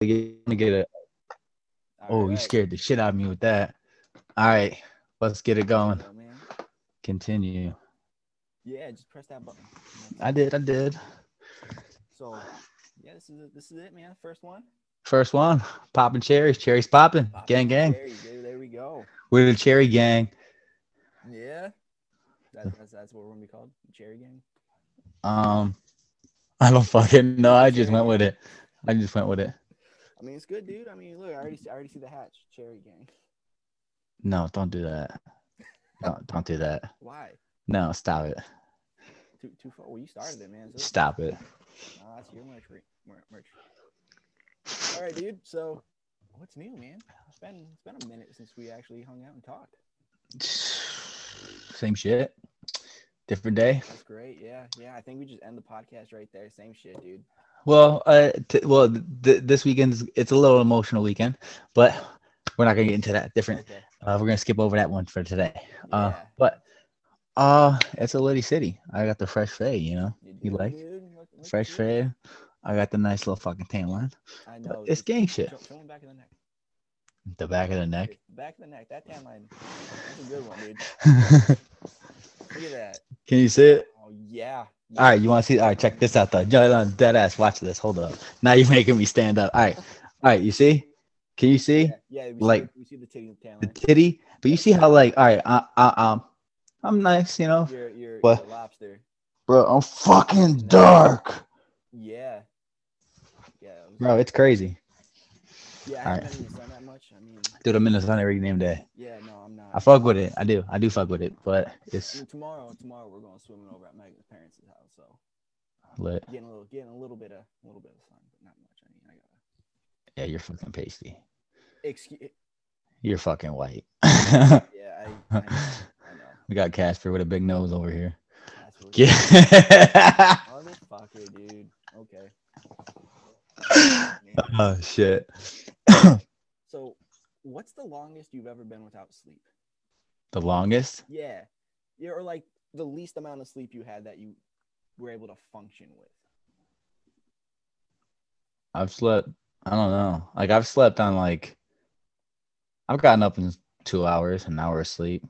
get, get it. Oh, you scared the shit out of me with that. All right, let's get it going. Go. Continue. Yeah, just press that button. I did. I did. So, yeah, this is it. This is it, man. First one. First one, popping cherries. Cherries popping. Pop Gang, gang. dude. There we go. We're the cherry gang. Yeah. That, that's that's what we're gonna be called. Cherry Gang. Um, I don't fucking know. I just went with it. I just went with it. I mean, it's good, dude. I mean, look, I already see, I already see the hatch. Cherry Gang. No, don't do that. Don't, don't do that. Why? No, stop it. Too too far. Well, you started it, man. So Stop it. Nah, that's your merch. merch. All right, dude. So, what's new, man? It's been it's been a minute since we actually hung out and talked. Same shit. Different day. That's great. Yeah, yeah. I think we just end the podcast right there. Same shit, dude. Well, uh, t- well, th- this weekend's it's a little emotional weekend, but we're not gonna get into that. Different. Okay. Uh, we're gonna skip over that one for today. Uh, but uh, it's a litty city. I got the fresh fade, you know, You do, like? dude. Look- look fresh good. fade. I got the nice little fucking tan line. I But know. it's gang shit. Show, back of the neck. The back of the neck. Back of the neck. That tan line. That's a good one, dude. Look at that. Can you see it? Oh yeah. All right, you want to see? All right, check this out though. No, Dead ass. Watch this. Hold up. Now you're making me stand up. All right, all right. You see? Can you see Yeah, yeah. Like, see, we see the titty the titty? But you see how like, all right, I, I, um, I'm nice, you know, You're, you're, What? you're a lobster. bro. I'm fucking dark, Yeah. Yeah. bro. It's crazy, Yeah, I Alright. Dude. I'm in the sun every damn day. yeah, no, I'm not. I fuck with it. I do. I do fuck with it, but it's mean, tomorrow, tomorrow we're going swimming over at Megan's parents' house, so lit. getting a little, getting a little bit of, a little bit of sun, but not much. I mean, I gotta. Yeah, you're fucking pasty. Excuse. You're fucking white. Yeah, I, I know. I know. we got Casper with a big nose over here. Yeah. Motherfucker, dude. Okay. oh shit. What's the longest you've ever been without sleep? The longest? Yeah. Yeah, or like the least amount of sleep you had that you were able to function with. I've slept. I don't know. Like I've slept on like. I've gotten up in two hours, an hour of sleep,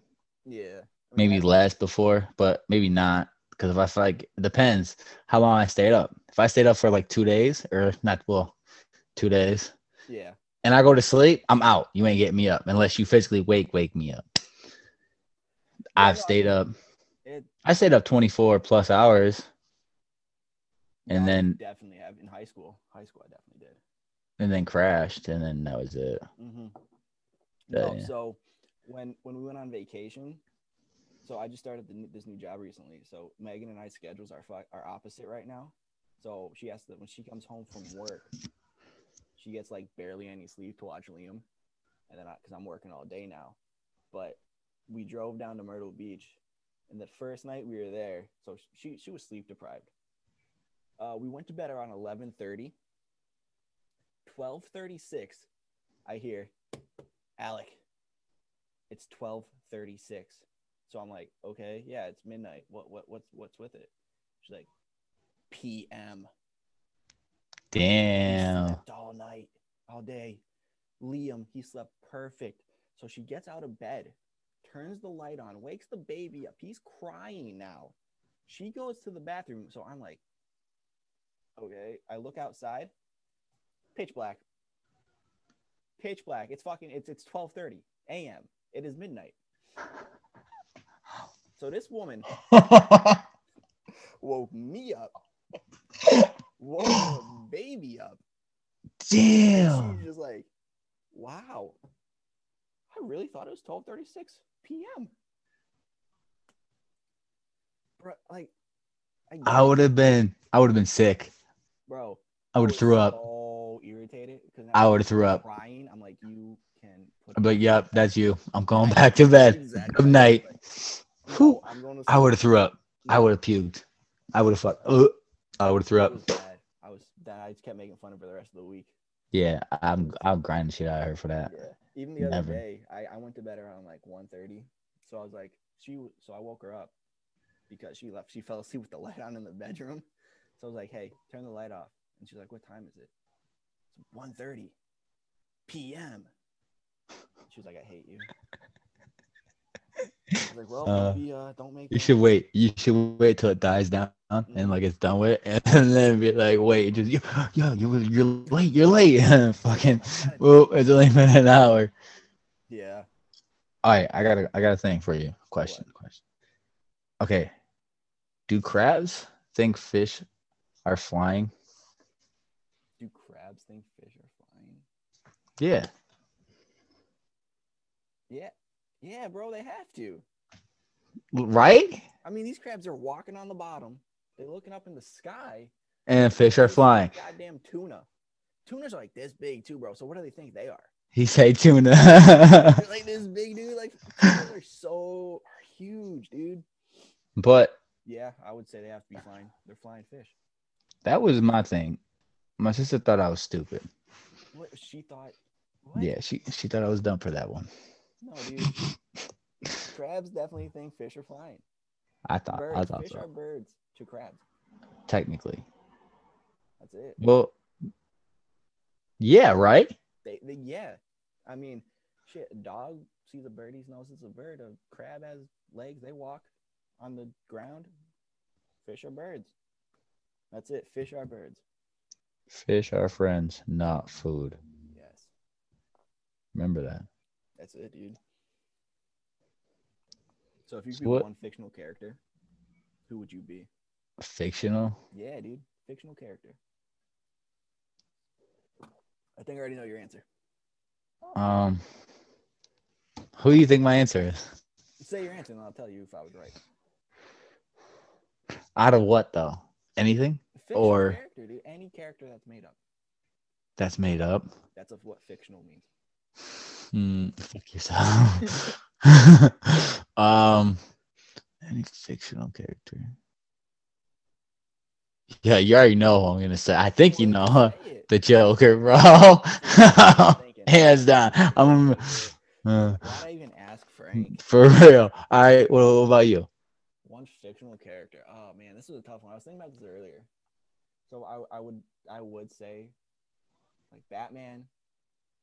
Yeah. I mean, maybe less before, but maybe not. Because if I feel like it depends how long I stayed up. If I stayed up for like two days or not, well, two days, Yeah. And I go to sleep, I'm out. You ain't getting me up unless you physically wake wake me up. I've stayed up. It, I stayed up 24 plus hours, And I then- definitely have in high school. High school, I definitely did. and then crashed, and then that was it. Mm-hmm. No, yeah. so when when we went on vacation, so I just started the, this new job recently. So Megan and I schedules are are opposite right now. So she has to when she comes home from work, she gets like barely any sleep to watch Liam, and then because I'm working all day now, but we drove down to Myrtle Beach, and the first night we were there, so she she was sleep deprived. Uh, we went to bed around 11:30. 12:36, I hear Alec, it's twelve thirty six. So I'm like, okay, yeah, it's midnight. What what what's what's with it? She's like, PM. Damn. slept all night, all day. Liam, he slept perfect. So she gets out of bed, turns the light on, wakes the baby up. He's crying now. She goes to the bathroom. So I'm like, okay. I look outside, pitch black. Pitch black. It's fucking it's it's 12:30 a.m. It is midnight. So this woman woke me up, woke baby up. Damn. She's just like, wow. I really thought it was 12:36 p.m. Bro, like, I, I would have been. I would have been sick. bro. I would have threw up. So irritated I would've threw up. Crying. I'm like, you can. Put be like, "Yep, that's you. I'm going back to bed. Exactly. Good night." Like, Whew. no, I'm going to I would have threw up. I would have puked. I would have fucked. I would have threw up. was bad. I was. Then I just kept making fun of her the rest of the week. Yeah, I'm. I'll grind shit out of her for that. Yeah. Even the other day, I, I went to bed around like 1.30. So I was like, she. So I woke her up because she left. She fell asleep with the light on in the bedroom. So I was like, hey, turn the light off. And she's like, what time is it? It's 1.30 p.m. She was like, I hate you. Like, well, Uh, don't, uh, don't make You should wait. You should wait till it dies down and like it's done with, and then be like, wait, just yo, yo, you you're late, you're late, and fucking, whoop, it's only been an hour. Yeah. All right, I got a, I got a thing for you. Question, question. Okay, do crabs think fish are flying? Do crabs think fish are flying? Yeah. Yeah, bro, they have to. Right? I mean, these crabs are walking on the bottom. They're looking up in the sky. And fish are flying. Goddamn tuna. Tunas are like this big too, bro. So what do they think they are? He say tuna. They're like this big, dude. Like they're so huge, dude. but Yeah, I would say they have to be flying. They're flying fish. that was my thing. My sister thought I was stupid. What she thought? What? Yeah, she she thought I was dumb for that one. No, dude. crabs definitely think fish are flying. I thought I Birds, thought fish so. are birds to crabs. Technically. That's it. Well, yeah, right? They, they yeah. I mean, shit. A dog sees a bird, he knows it's a bird. A crab has legs. They walk on the ground. Fish are birds. That's it. Fish are birds. Fish are friends, not food. Yes, Remember that. That's it, dude. So if you could be what- one fictional character, who would you be? Fictional. Yeah, dude. Fictional character. I think I already know your answer. Um who do you think my answer is? Say your answer and I'll tell you if I was right. Out of what though? Anything Fictional Or- character, dude. Any character that's made up. that's made up? That's of what fictional means. Hmm, fuck yourself. um any fictional character. Yeah, you already know who I'm gonna say. I think you know huh? The Joker, bro. Hands down. I'm uh, Why'd I even ask Frank? for real. All right, what, what about you? One fictional character. Oh man, this was a tough one. I was thinking about this earlier. So I, I would I would say like Batman.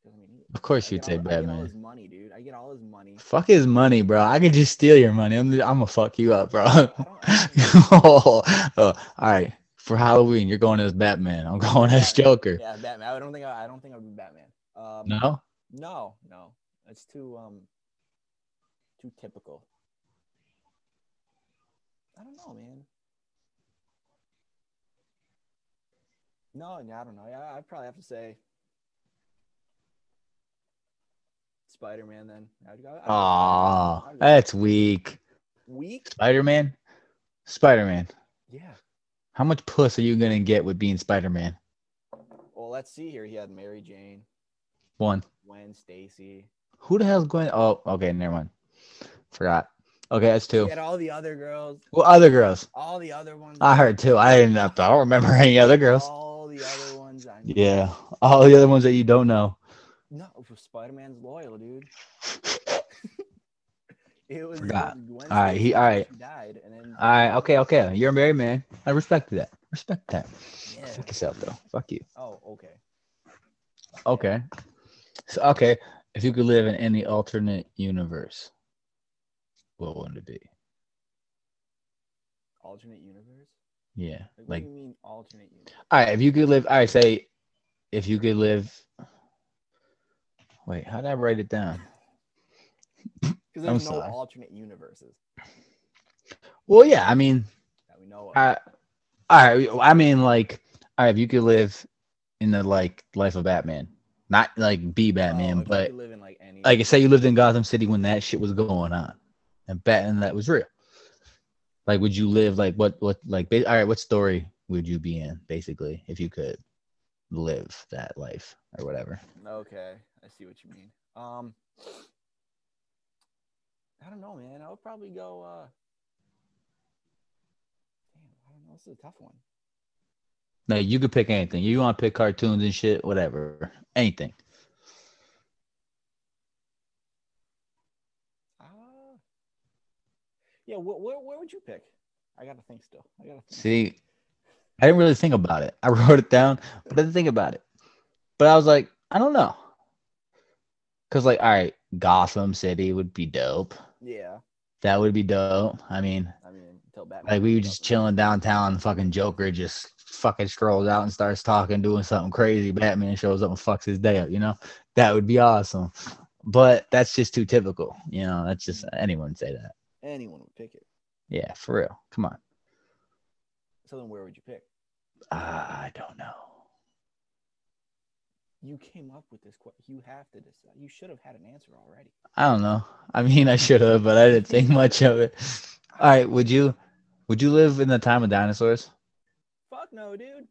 I mean, he- Of course I you'd say all, I get all Batman. his money, dude. I get all his money. Fuck his money, bro. I could just steal your money. I'm, I'm gonna fuck you up, bro. I I oh, oh, all right. For Halloween, you're going as Batman. I'm going as Joker. Yeah, Batman. I don't think I, I don't think I would be Batman. Um, No, No, no. It's too um too typical. I don't know, man. No, yeah, I don't know. Yeah, I'd probably have to say Spider Man then. I'd go, I'd go Aw, Spider-Man. I'd go that's weak. weak. Spider Man, Spider Man. Yeah. How much puss are you gonna get with being Spider Man? Well, let's see here. He had Mary Jane, One. Gwen Stacy. Who the hell's going? Oh, okay, never mind. Forgot. Okay, that's He two. had all the other girls, Well, other girls. all the other ones. I heard two. I didn't. I don't remember any other girls. All the other ones. I. Yeah, all the other ones that you don't know. No, Spider Man's loyal, dude. it was. Forgot. it was Gwen All right, he- all right. Died, and then. All right. Okay. Okay. You're a married man. I respect that. Respect that. Yeah. Fuck yourself though. Fuck you. Oh, okay. Okay. So okay, if you could live in any alternate universe, what would it be? Alternate universe. Yeah. Like, what Like do you mean alternate universe? all right, if you could live all right, say if you could live Wait, how did I write it down? Because I'm there's no sorry. alternate universes Well, yeah, I mean, that we know of. I, all right, I mean, like, all right, if you could live in the like life of Batman, not like be Oh, Batman, you but live in like any. like, say you lived in Gotham City when that shit was going on, and Batman that was real. Like, would you live like what what like? Ba- all right, what story would you be in basically if you could live that life or whatever? Okay, I see what you mean. Um, I don't know, man. I would probably go. uh Damn, I don't know. This is a tough one. No, you could pick anything. You want to pick cartoons and shit, whatever, anything. Uh, yeah, wh- where where would you pick? I gotta think still. I gotta think. See, I didn't really think about it. I wrote it down, but I didn't think about it. But I was like, I don't know. Cause like, all right, Gotham City would be dope. Yeah. That would be dope. I mean, I mean, until Batman. like we were just chilling downtown, fucking Joker just fucking strolls out and starts talking, doing something crazy. Batman shows up and fucks his day up, you know? That would be awesome. But that's just too typical, you know. That's just mm-hmm. anyone would say that. Anyone would pick it. Yeah, for real. Come on. So then, where would you pick? Uh, I don't know. You came up with this question. You have to decide. You should have had an answer already. I don't know. I mean, I should have, but I didn't think much of it. All right, would you would you live in the time of dinosaurs? Fuck no, dude.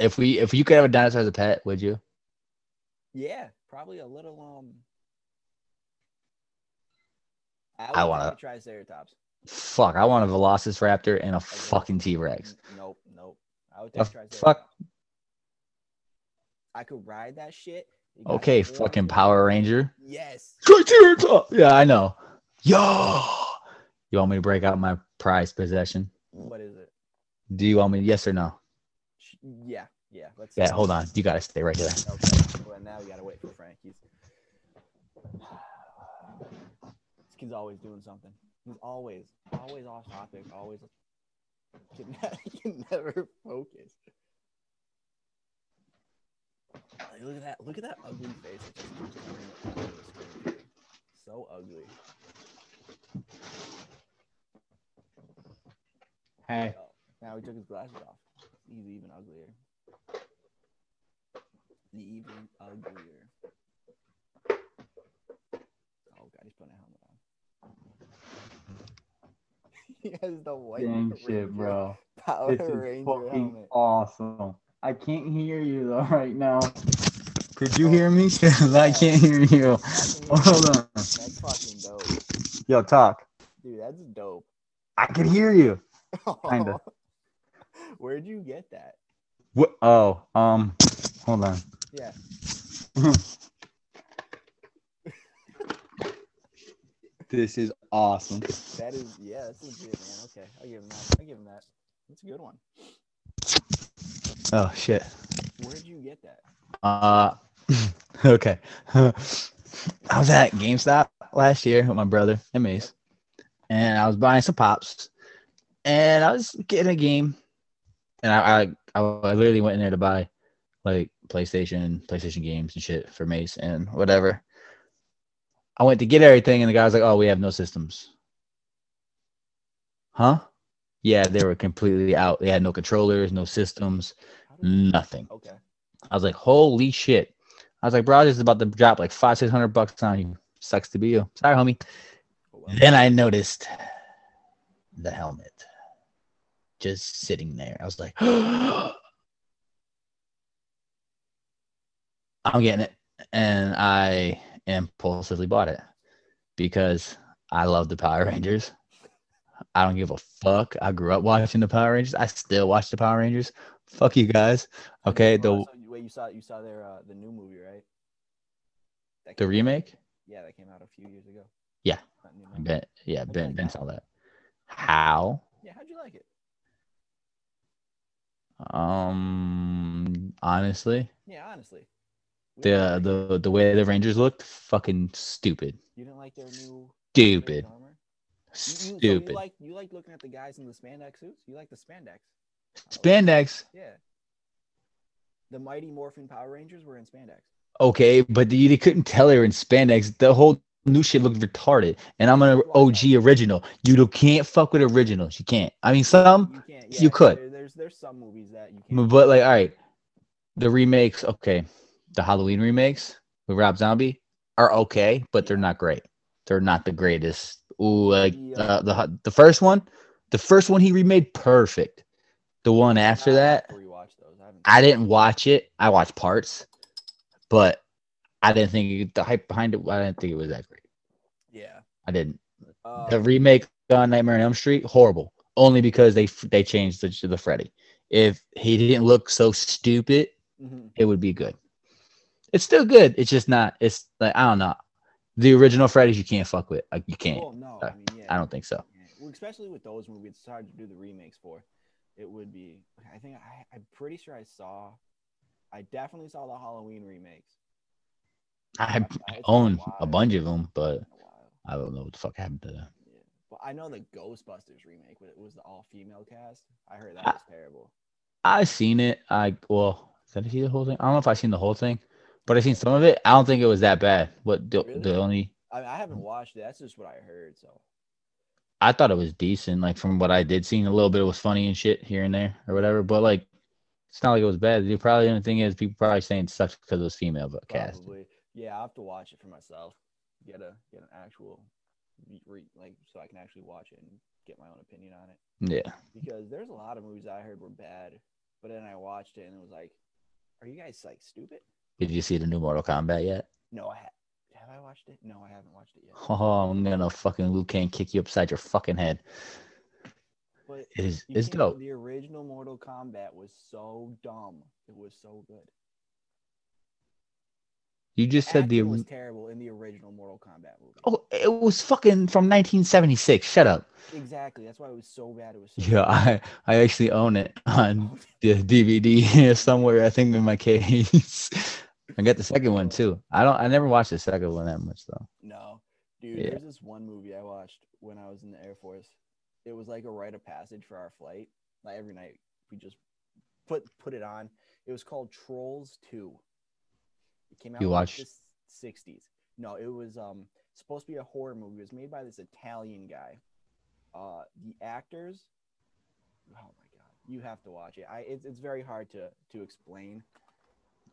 If we if you could have a dinosaur as a pet, would you? Yeah, probably a little um. I, I would wanna- take a Triceratops. Fuck, I want a Velociraptor and a fucking T Rex. Nope, nope. I would A take Triceratops. fuck. I could ride that shit. Okay, fucking Power Ranger. Yes. Triceratops. Yeah, I know. Yo, you want me to break out my prized possession? What is it? Do you want me? Yes or no? Yeah, yeah. Let's. Yeah, hold on. You gotta stay right there. Okay. Well, now we gotta wait for Frank. He's. This kid's always doing something. He's always, always off topic. Always. Can, ne- can never focus. Like, look at that! Look at that ugly face. that just keeps coming up on the screen. So ugly. Hey. Oh, now he took his glasses off. He's even uglier. Even uglier. Oh god, he's putting a helmet on. he has the white Dang Ranger shit, bro. Power This is Ranger fucking helmet. awesome. I can't hear you though right now. Could you hear me? 'Cause I can't hear you. I can hear Hold on. That's fucking dope. Yo, talk. Dude, that's dope. I can hear you. Kinda. Where'd you get that? What? Oh, um, hold on. Yeah. This is awesome. That is yeah, that's legit, man. Okay. I'll give him that. I'll give him that. That's a good one. Oh shit. Where'd you get that? Uh, okay. I was at GameStop last year with my brother and Mace, and I was buying some pops, and I was getting a game, and I I, I I literally went in there to buy like PlayStation, PlayStation games and shit for Mace and whatever. I went to get everything, and the guy was like, "Oh, we have no systems." Huh? Yeah, they were completely out. They had no controllers, no systems, nothing. Okay. I was like, holy shit. I was like, bro, this is about to drop like five, six hundred bucks on you. Sucks to be you. Sorry, homie. Oh, well. Then I noticed the helmet just sitting there. I was like, I'm getting it. And I impulsively bought it because I love the Power Rangers. I don't give a fuck. I grew up watching the Power Rangers. I still watch the Power Rangers. Fuck you guys. Okay. The so you- wait, you saw you saw their uh, the new movie, right? The came out- remake? Yeah, that came out a few years ago. Yeah. Ben, yeah, How'd Ben, like Ben that? saw that. How? Yeah, how'd you like it? Um, honestly, Yeah, honestly. We the didn't like it. the the way the Rangers looked, fucking stupid, you didn't like their new stupid, Ranger armor? You, so stupid. you like you like looking at the guys in the spandex suits? You like the spandex? Spandex, Yeah. The Mighty Morphin Power Rangers were in spandex. okay, but you, you couldn't tell they were in spandex. The whole new shit looked retarded, and I'm an OG original. You can't fuck with originals. You can't. I mean, some, You can't. you could. There, there's there's some movies that you can't. but like, all right, the remakes, okay, the Halloween remakes with Rob Zombie are okay, but they're not great. They're not the greatest. Ooh, like Yeah. uh, the the first one, the first one he remade perfect. The one after I that, have to rewatch those. I, I didn't watch it. I watched parts, but I didn't think the hype behind it. I didn't think it was that great. Yeah. I didn't. Uh, The remake on Nightmare on Elm Street horrible, only because they they changed the the Freddy. If he didn't look so stupid, mhm. it would be good. It's still good. It's just not. It's like I don't know. The original Freddy's you can't fuck with. Like you can't. Well, no, Uh, I mean, yeah. I don't think so. Well, especially with those movies, it's hard to do the remakes for. It would be. I think I, I'm pretty sure I saw. I definitely saw the Halloween remakes. I It's own a bunch of them, but I don't know what the fuck happened to them. Yeah. But I know the Ghostbusters remake was, was the all female cast. I heard that I- was terrible. I seen it. I well, did I see the whole thing? I don't know if I seen the whole thing, but I seen some of it. I don't think it was that bad. What the, Really? the only I, I haven't watched it. That's just what I heard. So I thought it was decent. Like from what I did see, a little bit It was funny and shit here and there or whatever. But like, it's not like it was bad. The probably the only thing is people probably saying it sucks because it was female but cast. yeah, I have to watch it for myself. Get a get an actual, re- like, so I can actually watch it and get my own opinion on it. Yeah, Because there's a lot of movies I heard were bad, but then I watched it and it was like, are you guys like stupid? Did you see the new Mortal Kombat yet? No, I ha- have I watched it? No, I haven't watched it yet. Oh, I'm gonna fucking Liu Kang kick you upside your fucking head. But It is it's dope. The original Mortal Kombat was so dumb. It was so good. You just said the was terrible in the original Mortal Kombat movie. oh, it was fucking from 1976. Shut up. Exactly. That's why it was so bad. It was so Yeah, I I actually own it on the DVD somewhere. I think in my case. I got the second one too. I don't. I never watched the second one that much though. No, dude. Yeah. There's this one movie I watched when I was in the Air Force. It was like a rite of passage for our flight. Like every night, we just put put it on. It was called Trolls Two. It came out You in, like, watched- the '60s. No, it was um supposed to be a horror movie. It was made by this Italian guy. Uh, the actors. Oh my god, you have to watch it. I it's it's very hard to to explain,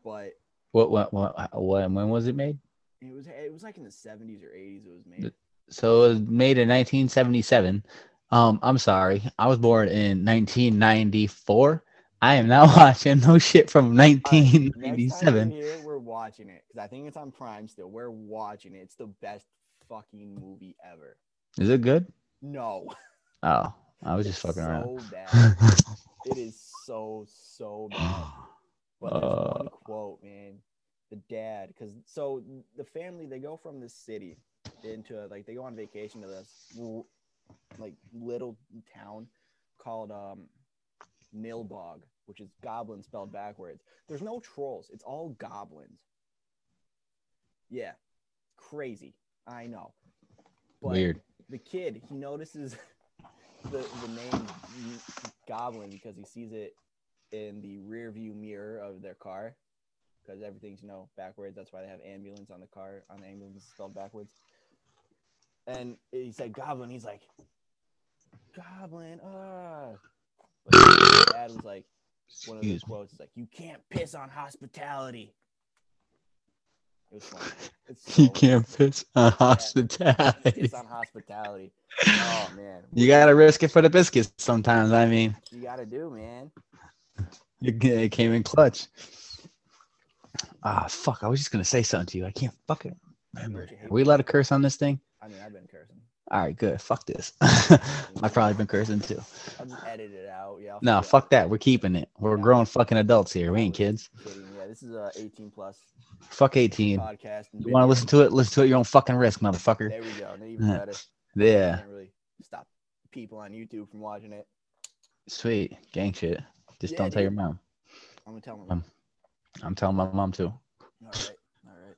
but What what what, when was it made? it was it was like in the '70s or '80s. It was made. So it was made in 1977. Um, I'm sorry, I was born in 1994. I am not watching no shit from All right, next time 1997. you're here, we're watching it because I think it's on Prime still. We're watching it. It's the best fucking movie ever. Is it good? No, Oh, I was it's just fucking so around. bad. it is so so bad. But there's Uh. one quote, man. The dad, because so the family they go from the city into like they go on vacation to this like little town called um Nilbog, which is goblin spelled backwards. There's no trolls. It's all goblins. Yeah, crazy. I know. But Weird. the kid he notices the the name goblin because he sees it in the rear view mirror of their car because everything's you know backwards that's why they have ambulance on the car on the ambulance spelled backwards and he said goblin he's like goblin uh but dad was like one of me. quotes is like you can't piss on hospitality it was funny it's so You can't piss on hospitality. piss on hospitality oh man You gotta risk it for the biscuits sometimes. I mean, you gotta do man it, came in clutch. Ah, fuck! I was just gonna say something to you. I can't fucking remember. Don't you hate Are we allowed to curse on this thing? i mean i've been cursing All right, good. Fuck this. I've probably been cursing too. i'll just edit it out yeah I'll No, fuck that. We're keeping it. We're grown fucking adults here. We ain't kids. Kidding. This is a 18 plus Fuck 18. podcast. You want to listen to it? Listen to it at your own fucking risk, motherfucker. There we go. Even Yeah. better. Yeah. Can't really stop people on YouTube from watching it. Sweet. Gang shit. Just Yeah, don't tell your mom. I'm gonna tell them. Um, I'm telling my mom too. all right. All right.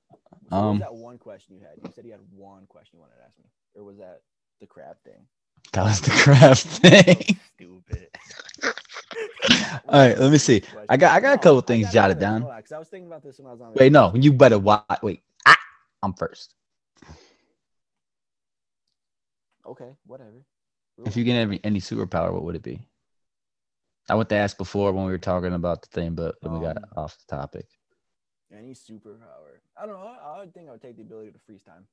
So Um, was that one question you had? You said you had one question you wanted to ask me, or was that the crab thing? That was the crap thing. Stupid. All right, let me see. I got- I got a couple things jotted down. Because I was thinking about this when I was on. Wait, no. You better watch. Wait. Ah, I'm first. Okay, whatever. If you get any, any superpower, what would it be? I went to ask before when we were talking about the thing, but then we got Um, off the topic. any superpower, I don't know. I I would think I would take the ability to freeze time.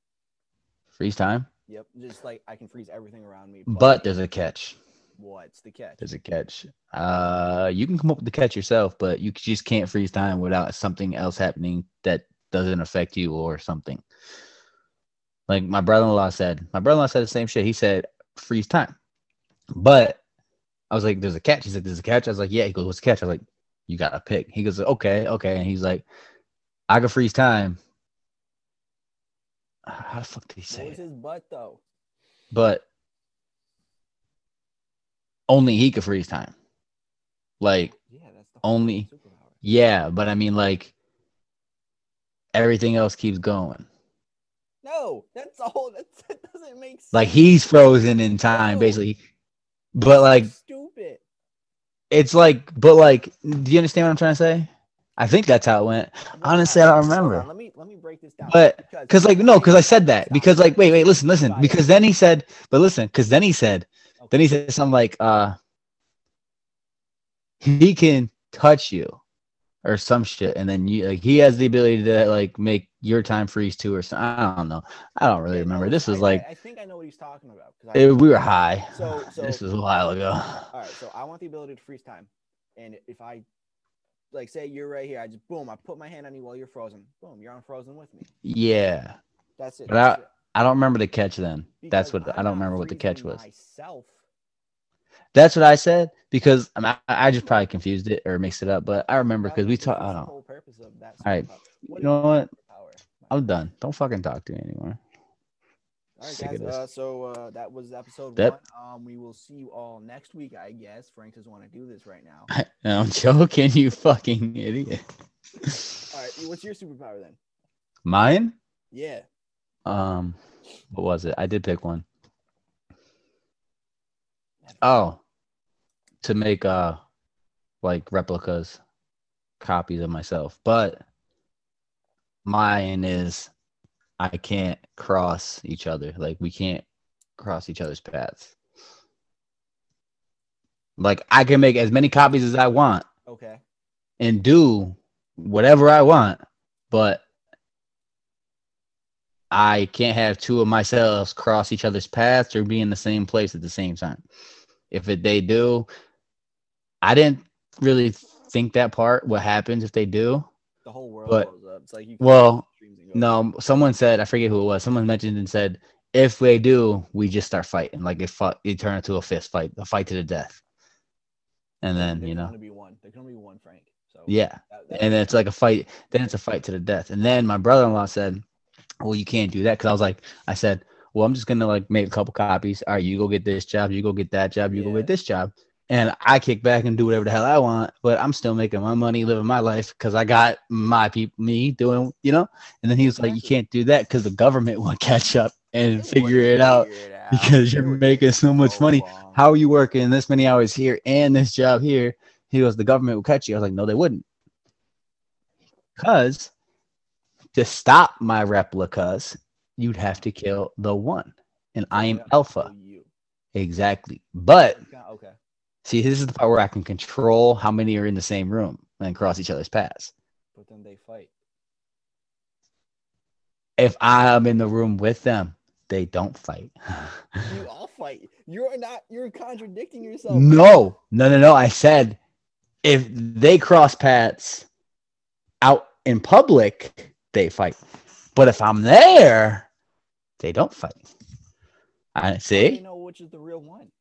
Freeze time. Yep, just like I can freeze everything around me. But there's a catch. What's the catch? There's a catch. Uh, you can come up with the catch yourself, but you just can't freeze time without something else happening that doesn't affect you or something. Like my brother-in-law said. My brother-in-law said the same shit. He said freeze time, but I was like, "There's a catch." He's like, "There's a catch." I was like, "Yeah." He goes, "What's the catch?" I was like, "You got to pick." He goes, "Okay, okay," and he's like, "I can freeze time." How the fuck did he say was it? his butt though? But only he could freeze time. Like Yeah, that's the Only-. Yeah, but I mean like everything else keeps going. No, that's all. That's, that doesn't make sense. Like he's frozen in time, No. basically. But like stupid. it's like, but like, do you understand what I'm trying to say? I think that's how it went. Honestly, I don't remember. Let me let me break this down. But because like no, because I said that because like wait wait listen listen because then he said but listen because then he said then he said something like uh he can touch you or some shit and then you like he has the ability to like make your time freeze too or something. I don't know. I don't really remember. This I- was I- like I, think I know what he's talking about. I- it, we were high. So- so- this was a while ago. all right, so I want the ability to freeze time, and if I, like, say you're right here, I just boom, I put my hand on you while you're frozen. Boom, you're unfrozen with me. Yeah, That's it. But that's I- it. I don't remember the catch then. That's what I I'm don't remember what the catch was. Myself. That's what I said because I, mean, I, I just probably confused it or mixed it up. But I remember because we talked. I don't. whole purpose of that. All right. You know what? I'm done. Don't fucking talk to me anymore. All right, Sick guys. Uh, so uh, that was episode That- one. Um, we will see you all next week, I guess. Frank doesn't want to do this right now. I'm joking, you fucking idiot. All right, what's your superpower then? Mine? Yeah. Um, what was it? I did pick one. Oh, to make uh, like replicas, copies of myself. But mine is, I can't cross each other. Like we can't cross each other's paths. Like I can make as many copies as I want. Okay. and do whatever I want, but I can't have two of myself cross each other's paths or be in the same place at the same time. If it, they do, I didn't really think that part. What happens if they do? The whole world But- blows up. It's like you. Well, streams and go- No, someone said I forget who it was. Someone mentioned and said if they do, we just start fighting. Like it fought, it turn into a fist fight, a fight to the death. And then there you know, be one. There can only be one Frank. So yeah. that- that- and then it's like a fight. Then it's a fight to the death. And then my brother-in-law said, "Well, you can't do that." Because I was like, I said, "Well, I'm just gonna like make a couple copies. All right, you go get this job, you go get that job, you go get this job." And I kick back and do whatever the hell I want, but I'm still making my money, living my life because I got my people, me doing, you know. And then he was like, "You can't do that because the government will catch up and figure it out it out. because you're making so much money. long. How are you working this many hours here and this job here?" He goes, "The government will catch you." I was like, "No, they wouldn't." Because to stop my replicas, you'd have to kill the one. And I am Yeah, alpha. You. Exactly. But Okay. See, this is the part where I can control how many are in the same room and cross each other's paths. But then they fight. If I'm in the room with them, they don't fight. You all fight. You're not. You're contradicting yourself. no, no, no, no. I said if they cross paths out in public, they fight. But if I'm there, they don't fight. I see. you know which is the real one?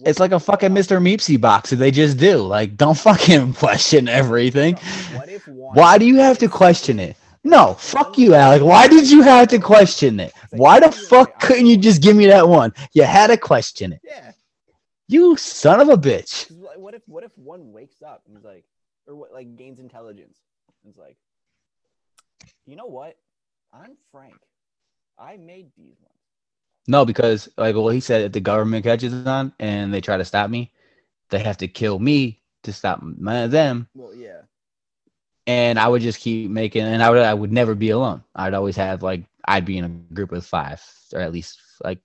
It's like a fucking Mr. Meeseeks box that they just do. Like, don't fucking question everything. What if one? Why do you have to question it? No, fuck you, Alec. Why did you have to question it? Why the fuck couldn't you just give me that one? You had to question it. Yeah. You son of a bitch. What if what if one wakes up and he's like, or what like gains intelligence? And it's like, you know what? I'm Frank. I made these ones. No, because like well, he said if the government catches on and they try to stop me, they have to kill me to stop my, them. Well, yeah. And I would just keep making, and I would I would never be alone. I'd always have like I'd be in a group of five or at least like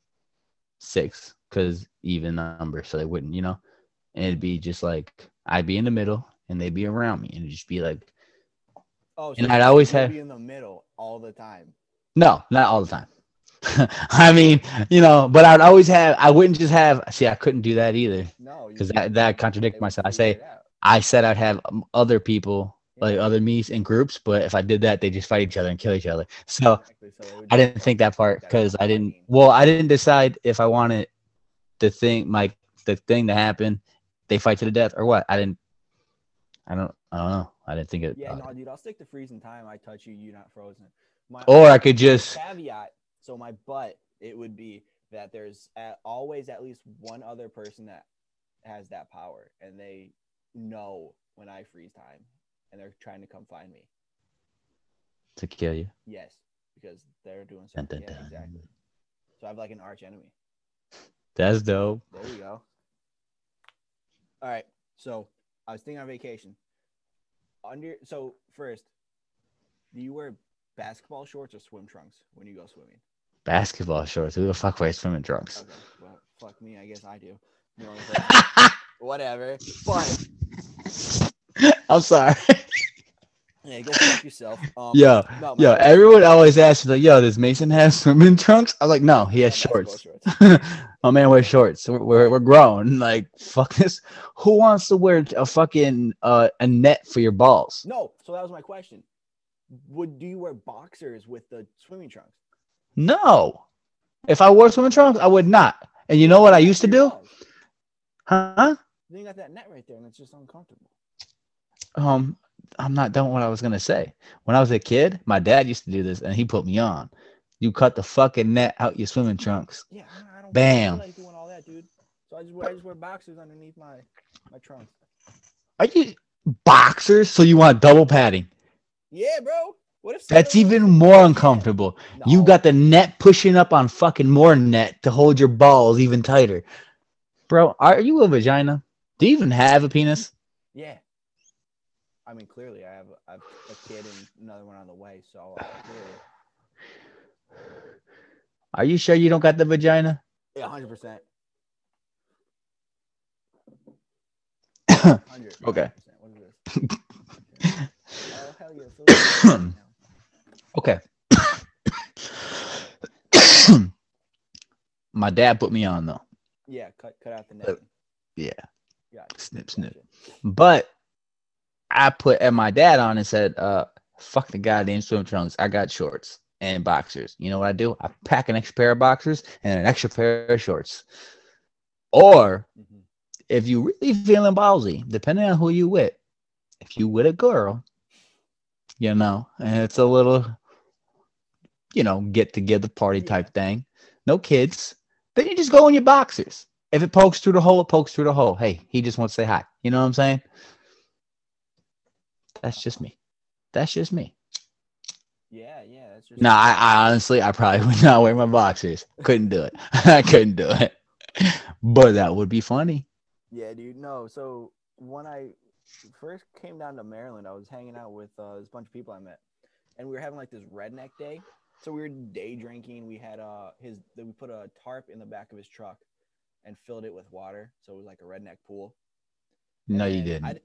six, because even number, so they wouldn't, you know. And it'd be just like I'd be in the middle, and they'd be around me, and it'd just be like Oh, And I'd you'd always be have- in the middle all the time. No, not all the time. I mean, you know, but I'd always have. I wouldn't just have. See, I couldn't do that either No, because that that contradict myself. I say. I said I'd have um, other people like other me's in groups, but if I did that, they just fight each other and kill each other. So Exactly, so I didn't think that part because I didn't. Well, I didn't decide if I wanted the thing, like the thing to happen. They fight to the death or what? I didn't. I don't. I don't know. I didn't think it. Yeah, uh, no, dude, I'll stick to freezing time. I touch you, you're not frozen. My or I could just. caveat. So my butt, it would be that there's at, always at least one other person that has that power, and they know when I freeze time, and they're trying to come find me. To kill you. Yes, because they're doing Dun, something. dun, Yeah, exactly. So I have like an arch enemy. That's dope. There you go. All right. So I was thinking on vacation. Under so first, do you wear basketball shorts or swim trunks when you go swimming? Basketball shorts. Who the fuck wears swimming trunks? Okay. Well, fuck me. I guess I do. Only person- Whatever. But I'm sorry. yeah, go fuck yourself. Um, Yo, no, yo, everyone always asks like, "Yo, does Mason have swimming trunks?" I'm like, "No, he has basketball shorts." My man wears shorts. We're, we're we're grown. Like, fuck this. Who wants to wear a fucking uh, a net for your balls? No. So that was my question. Would do you wear boxers with the swimming trunks? No. If I wore swimming trunks, I would not. And you know what I used to do? Huh? Then you got that net right there, and it's just uncomfortable. Um, I'm not done with what I was gonna say. When I was a kid, my dad used to do this, and he put me on. You cut the fucking net out your swimming trunks. Yeah, I don't Bam. I like doing all that, dude. So I just wear, I just wear boxers underneath my my trunks. Are you boxers? So you want double padding? Yeah, bro. What if That's even more uncomfortable. You No. got the net pushing up on fucking more net to hold your balls even tighter. Bro, are you a vagina? Do you even have a penis? Yeah. I mean, clearly, I have have a kid and another one on the way. So uh, clearly, Are you sure you don't got the vagina? yeah, hundred percent. Okay. What is this? oh hell yeah! Philly right now. Okay. My dad put me on though. Yeah, cut cut out the net. yeah. Gotcha, Snip, snip. gotcha. But I put and my dad on and said, uh, fuck the goddamn swim trunks. I got shorts and boxers. You know what I do? I pack an extra pair of boxers and an extra pair of shorts. Or Mhm. if you really feeling ballsy, depending on who you with, if you with a girl, you know, and it's a little, you know, get together party type thing, no kids, then you just go in your boxers. If it pokes through the hole, it pokes through the hole. Hey, he just wants to say hi. You know what I'm saying? That's just me. That's just me. Yeah, yeah. That's just No, I, I honestly, I probably would not wear my boxers. Couldn't do it. I couldn't do it. But that would be funny. Yeah, dude. No, so when I first came down to Maryland, I was hanging out with uh, this bunch of people I met, and we were having like this redneck day. So we were day drinking. We had uh his we put a tarp in the back of his truck, and filled it with water, so it was like a redneck pool. No, you didn't. I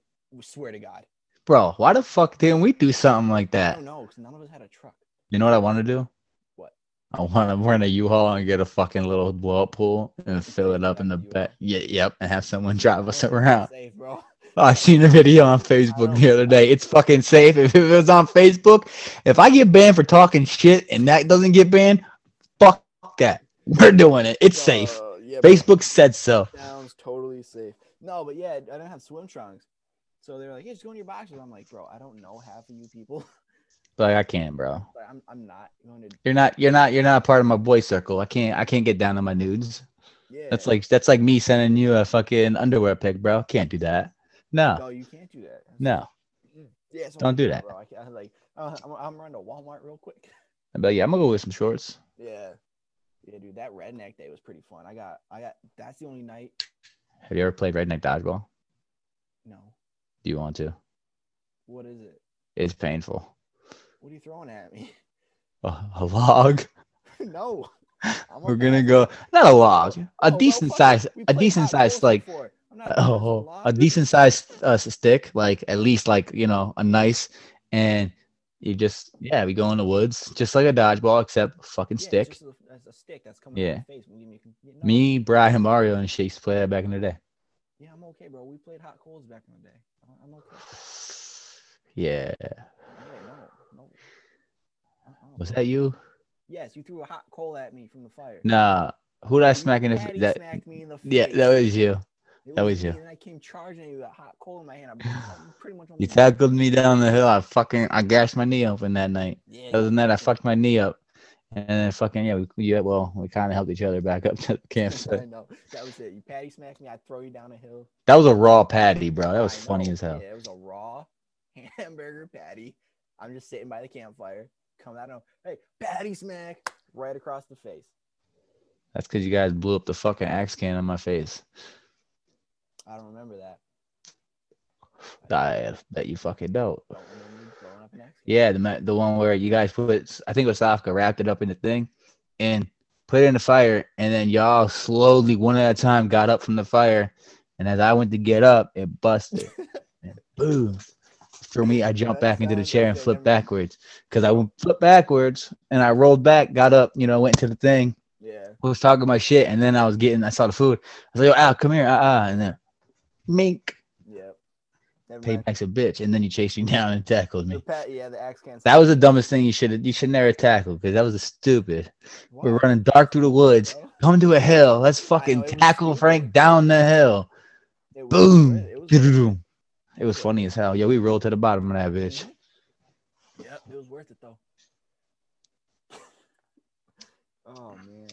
swear to God, Bro, why the fuck didn't we do something like I that? don't know because none of us had a truck. You know what I want to do? What? I want to rent a U-Haul and get a fucking little blow up pool and fill it up in the back. Yeah, yep, and have someone drive us around. Safe, bro. I seen a video on Facebook the other day. It's fucking safe. If it was on Facebook, if I get banned for talking shit and that doesn't get banned, fuck that. We're doing it. It's safe. Uh, yeah. Facebook said so. sounds totally safe. No, but yeah, I didn't have swim trunks. So they were like, "Yeah, just go in your boxers." I'm like, "Bro, I don't know half of you people. Like I can't, bro. But I'm, I'm not going to." You're not. You're not. You're not a part of my boy circle. I can't. I can't get down on my nudes. Yeah, That's like. That's like me sending you a fucking underwear pic, bro. Can't do that. No. No, you can't do that. No. Yeah, so Don't I'm do that. bro. I, I like, uh, I'm, I'm running to Walmart real quick. But yeah, I'm gonna go with some shorts. Yeah, yeah, dude. That redneck day was pretty fun. I got, I got. That's the only night. Have you ever played redneck dodgeball? No, Do you want to? what is it? It's painful. What are you throwing at me? A, a log. no, I'm We're gonna go. Not a log. A bro, decent fuck size. A decent size like. before. Not Oh, lot, a decent sized uh, stick, like at least like you know a nice, and you just yeah, we go in the woods just like a dodgeball except fucking Yeah, stick. A, a stick that's coming Yeah. yeah. face. We, we can, yeah, no, Me, Brian, and Mario, and Shakes play that back in the day. Yeah, I'm okay, bro. We played hot coals back in the day. I'm okay. Yeah, Yeah, no, no. Uh-uh, was that you? Yes, you threw a hot coal at me from the fire. Nah, who did I smack in the that? smacked me in the face. Yeah, that was you. That was you. And I came charging at you with a hot coal in my hand. I'm, I'm pretty much. You tackled me down the hill. I fucking I gashed my knee open that night. Yeah. Other than that, I fucked my knee up, And then fucking yeah, we yeah, well, we kind of helped each other back up to the I campsite. know that was it. You patty smack me, I throw you down a hill. That was a raw patty, bro. That was I funny as hell. Yeah, it was a raw hamburger patty. I'm just sitting by the campfire, coming out of hey, patty smack right across the face. That's because you guys blew up the fucking axe can on my face. I don't remember that. I bet you fucking don't. Don't remember me blowing up an axe. Yeah, the the one where you guys put, I think it was Safka, wrapped it up in the thing, and put it in the fire, and then y'all slowly, one at a time, got up from the fire, and as I went to get up, it busted. and boom! For me, I jumped back into the chair and flipped backwards because I went flip backwards, and I rolled back, got up, you know, went to the thing, Yeah. was talking my shit, and then I was getting, I saw the food, I was like, "Yo, Al, come here, ah, ah," and then, mink, Yep. Never mind. payback's a bitch, and then you chased me down and tackled me. pat, yeah, the axe can't. That was the dumbest thing you should you should never tackle because that was a stupid. We're running dark through the woods, bro? coming to a hill. Let's fucking it was tackle stupid. Frank down the hill. It Boom. worth it. It was it. Was funny as hell. Yeah, we rolled to the bottom of that bitch. Yep, it was worth it though. oh man.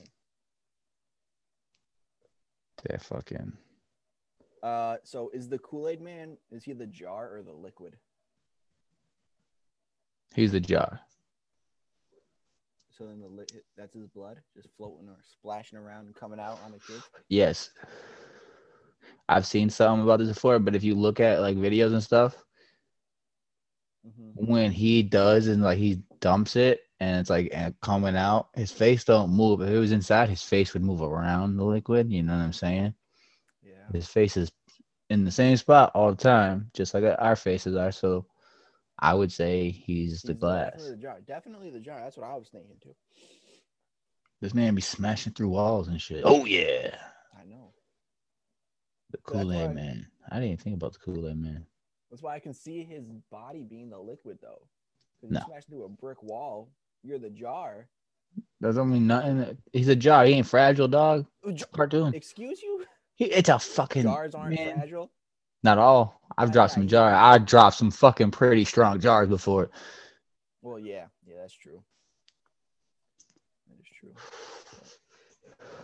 Yeah, fucking. Uh, so is the Kool Aid Man? Is he the jar or the liquid? He's the jar. So then the li- that's his blood just floating or splashing around and coming out on the kid. Yes. I've seen something about this before, but if you look at like videos and stuff, Mm-hmm. when he does and like he dumps it and it's like and coming out, his face don't move. If it was inside, his face would move around the liquid. You know what I'm saying? Yeah. His face is in the same spot all the time, just like our faces are. So I would say he's the He's glass. Definitely the jar. Definitely the jar. That's what I was thinking too. This man be smashing through walls and shit. Oh yeah, I know. the Kool Aid man. I didn't even think about the Kool Aid man. That's why I can see his body being the liquid though. Because No. you smash through a brick wall, you're the jar. Doesn't mean nothing. He's a jar. He ain't fragile, dog. Cartoon. Excuse you? He, it's a fucking Jars aren't man. fragile. Not all. I've I- dropped I- some jar. I dropped some fucking pretty strong jars before. Well, yeah, yeah, that's true. That is true.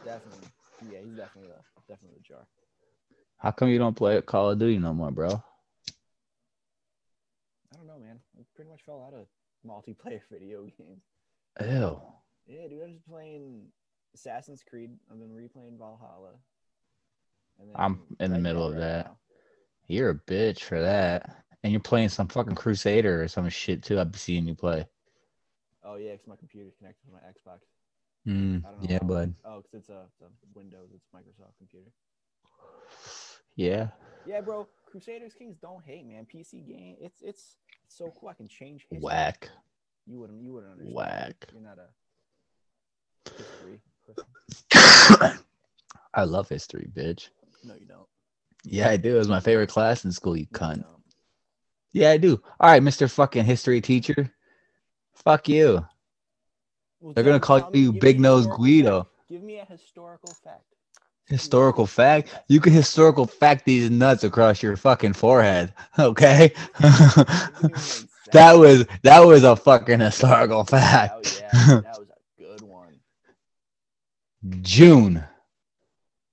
Definitely, yeah, he's definitely a definitely the jar. How come you don't play Call of Duty no more, bro? I don't know, man. I pretty much fell out of multiplayer video games. Ew. Yeah, dude, I'm just playing Assassin's Creed. I've been replaying Valhalla. I'm in the middle of right that. now. You're a bitch for that. And you're playing some fucking Crusader or some shit too. I've seen you play. Oh yeah, because my computer's connected to my Xbox. Mm, I don't know. yeah, how- bud. Oh, because it's a, it's a Windows. It's Microsoft computer. Yeah. Yeah, bro. Crusaders Kings don't hate, man. PC game. It's it's it's so cool. I can change history. Whack. You wouldn't you wouldn't understand. Whack. You're not a history person. I love history, bitch. No, you don't. Yeah, I do. It was my favorite class in school, you cunt. don't. Yeah, I do. All right, Mr. fucking history teacher. Fuck you. Well, They're gonna call me- you give me a Big Nose Guido. fact. Give me a historical fact. Historical fact. You can historical fact these nuts across your fucking forehead. Okay. It doesn't even make sense. that was that was a fucking historical oh, fact. Oh yeah, that was a good one. June.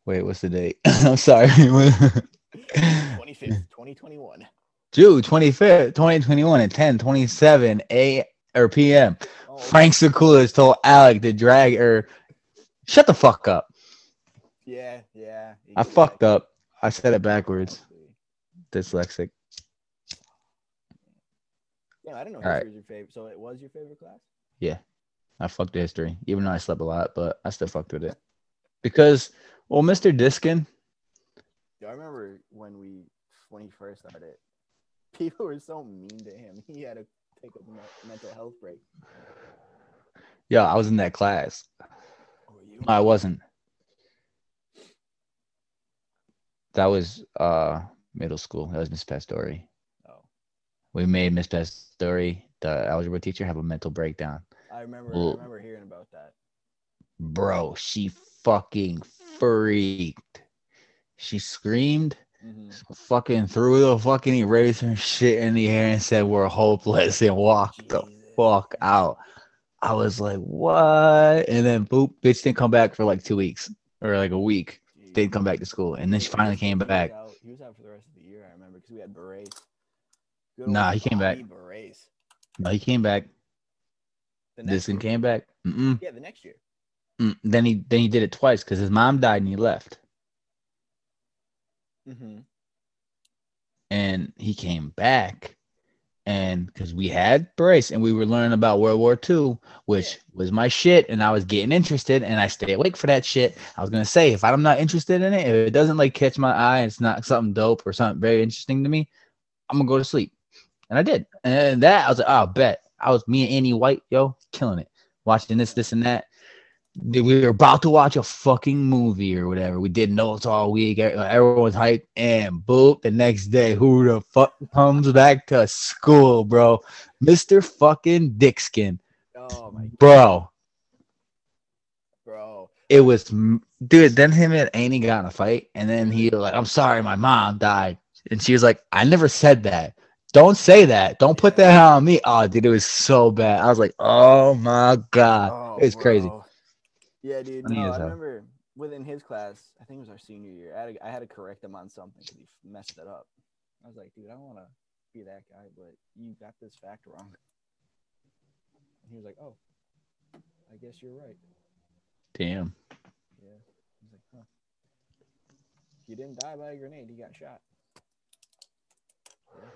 Wait, what's the date? I'm sorry. Twenty fifth, twenty twenty one. June 25th, 2021 at 10 27 a or p.m. Oh, Frank Sakulis told Alec to drag or Shut the fuck up. Yeah, yeah. I fucked up. I said it backwards. Dyslexic. Yeah, I didn't know All right. your favorite. So it was your favorite class? Yeah. I fucked the history, even though I slept a lot, but I still fucked with it. Because, well, Mr. Diskin, Yeah, I remember when we when he first started, people were so mean to him. He had to take a mental health break. yeah, I was in that class. You? I wasn't. That was uh middle school. That was Miss Pastori. Oh, We made Miss Pastori, the algebra teacher, have a mental breakdown. I remember. I remember hearing about that. Bro, she fucking freaked. She screamed, Mhm. fucking threw the fucking eraser and shit in the air and said we're hopeless and walked the fuck out. I was like, what? And then boop, bitch didn't come back for like two weeks or like a week. Jeez. Didn't come back to school, and then she finally came back. He was out for the rest of the year. I remember because we had berets. Good Nah, he came back. Berets. No, he came back. The This next one year. came back. Mm-mm. Yeah, the next year. Mm. Then he then he did it twice because his mom died and he left, Mm-hmm. and he came back, and because we had brace and we were learning about World War II, which Yeah. was my shit, and I was getting interested, and I stay awake for that shit. I was gonna say if I'm not interested in it, if it doesn't like catch my eye, it's not something dope or something very interesting to me, I'm gonna go to sleep, and I did, and that I was like, oh, bet I was me and Annie White, yo, killing it, watching this, this, and that. We were about to watch a fucking movie or whatever. We did notes all week. Everyone's hyped, and boop, the next day, who the fuck comes back to school, bro? Mister fucking Dickskin, Oh my bro. bro. It was, dude. Then him and Annie got in a fight, and then he like, "I'm sorry, my mom died," and she was like, "I never said that." Don't say that. Don't put that on me. Oh, dude, it was so bad. I was like, "Oh my god, Oh, it's crazy." Yeah, dude. Funny No, I remember within his class. I think it was our senior year. I had to, I had to correct him on something because he messed it up. I was like, dude, I don't want to be that guy, but you got this fact wrong. And he was like, oh, I guess you're right. Damn. Yeah. He's like, huh. He didn't die by a grenade. He got shot. Yeah.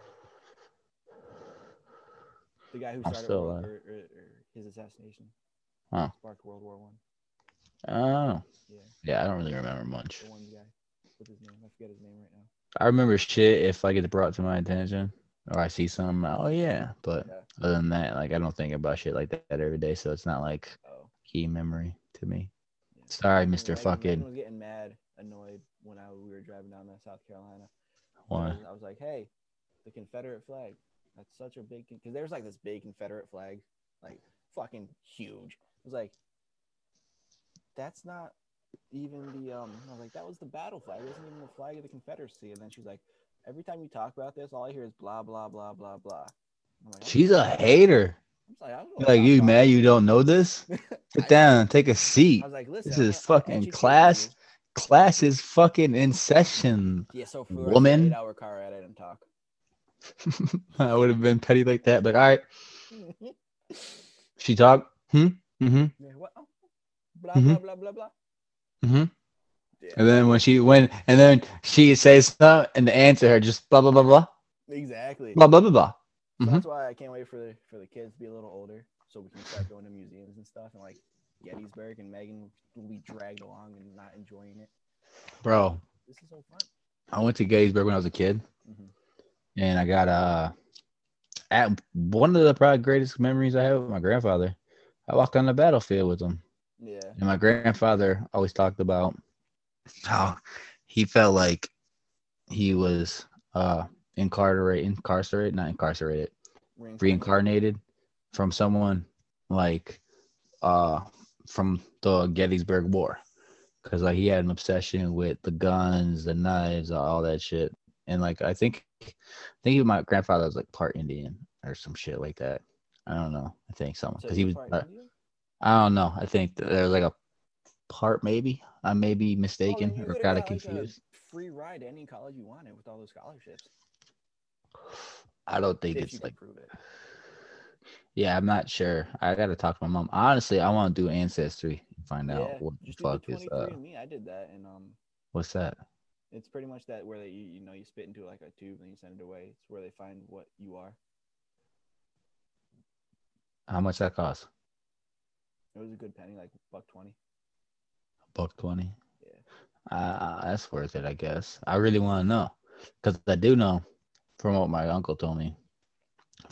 The guy who started still world, uh, alive. or, or, er, or er, his assassination Huh. sparked World War One. Oh, Yeah, yeah. I don't really remember much. the one guy. What's his name? I forget his name right now. I remember shit if like it's brought to my attention or I see something. Oh yeah, but Yeah. other than that, like I don't think about shit like that every day, so it's not like Oh. key memory to me. Yeah. Sorry, Mr. Megan- Fucking- Megan was getting mad, annoyed when I we were driving down to South Carolina. Why? I was like, "Hey, the Confederate flag. That's such a big because there's like this big Confederate flag, like fucking huge. It was like, that's not even the um. I was like, that was the battle flag. It wasn't even the flag of the Confederacy. And then she's like, every time you talk about this, all I hear is blah blah blah blah blah. Like, She's a hater. I'm like, Like you, talking. man. You don't know this? Sit down. Take a seat. I was like, listen, This is fucking class. Class is fucking in session. Yeah, so for Woman. eight hour car ride, I didn't talk. I would have been petty like that, but all right. She talked. Hmm. Mm-hmm. Yeah, what? Blah Mhm. blah blah blah blah. Mm-hmm. Yeah, And then when she went, and then she says something, and the answer her just blah blah blah blah exactly. blah blah blah blah. So Mhm. That's why I can't wait for the for the kids to be a little older, so we can start going to museums and stuff, and like Gettysburg and Megan will be dragged along and not enjoying it. Bro, This is so fun. I went to Gettysburg when I was a kid, Mhm. and I got uh, at one of the probably greatest memories I have with my grandfather. I walked on the battlefield with him, Yeah. and my grandfather always talked about how he felt like he was uh incarcerated, incarcerated, not incarcerated, reincarnated from someone like uh from the Gettysburg War because like he had an obsession with the guns, the knives, all that shit, and like I think I think my grandfather was like part Indian or some shit like that. I don't know. I think something So because he was. part uh? I don't know. I think there's like a part maybe. I may be mistaken or got it got, like, confused. free ride to any college you wanted with all those scholarships. I don't think If it's like it. Yeah, I'm not sure. I gotta talk to my mom. Honestly, I want to do ancestry and find out Yeah, what the just do the fuck is 23 uh me. I did that, and um, what's that? it's pretty much that where they you, you know you spit into like a tube and you send it away. It's where they find what you are. How much that cost? It was a good penny, like buck twenty. Buck twenty. Yeah. Uh, that's worth it, I guess. I really want to know because I do know from what my uncle told me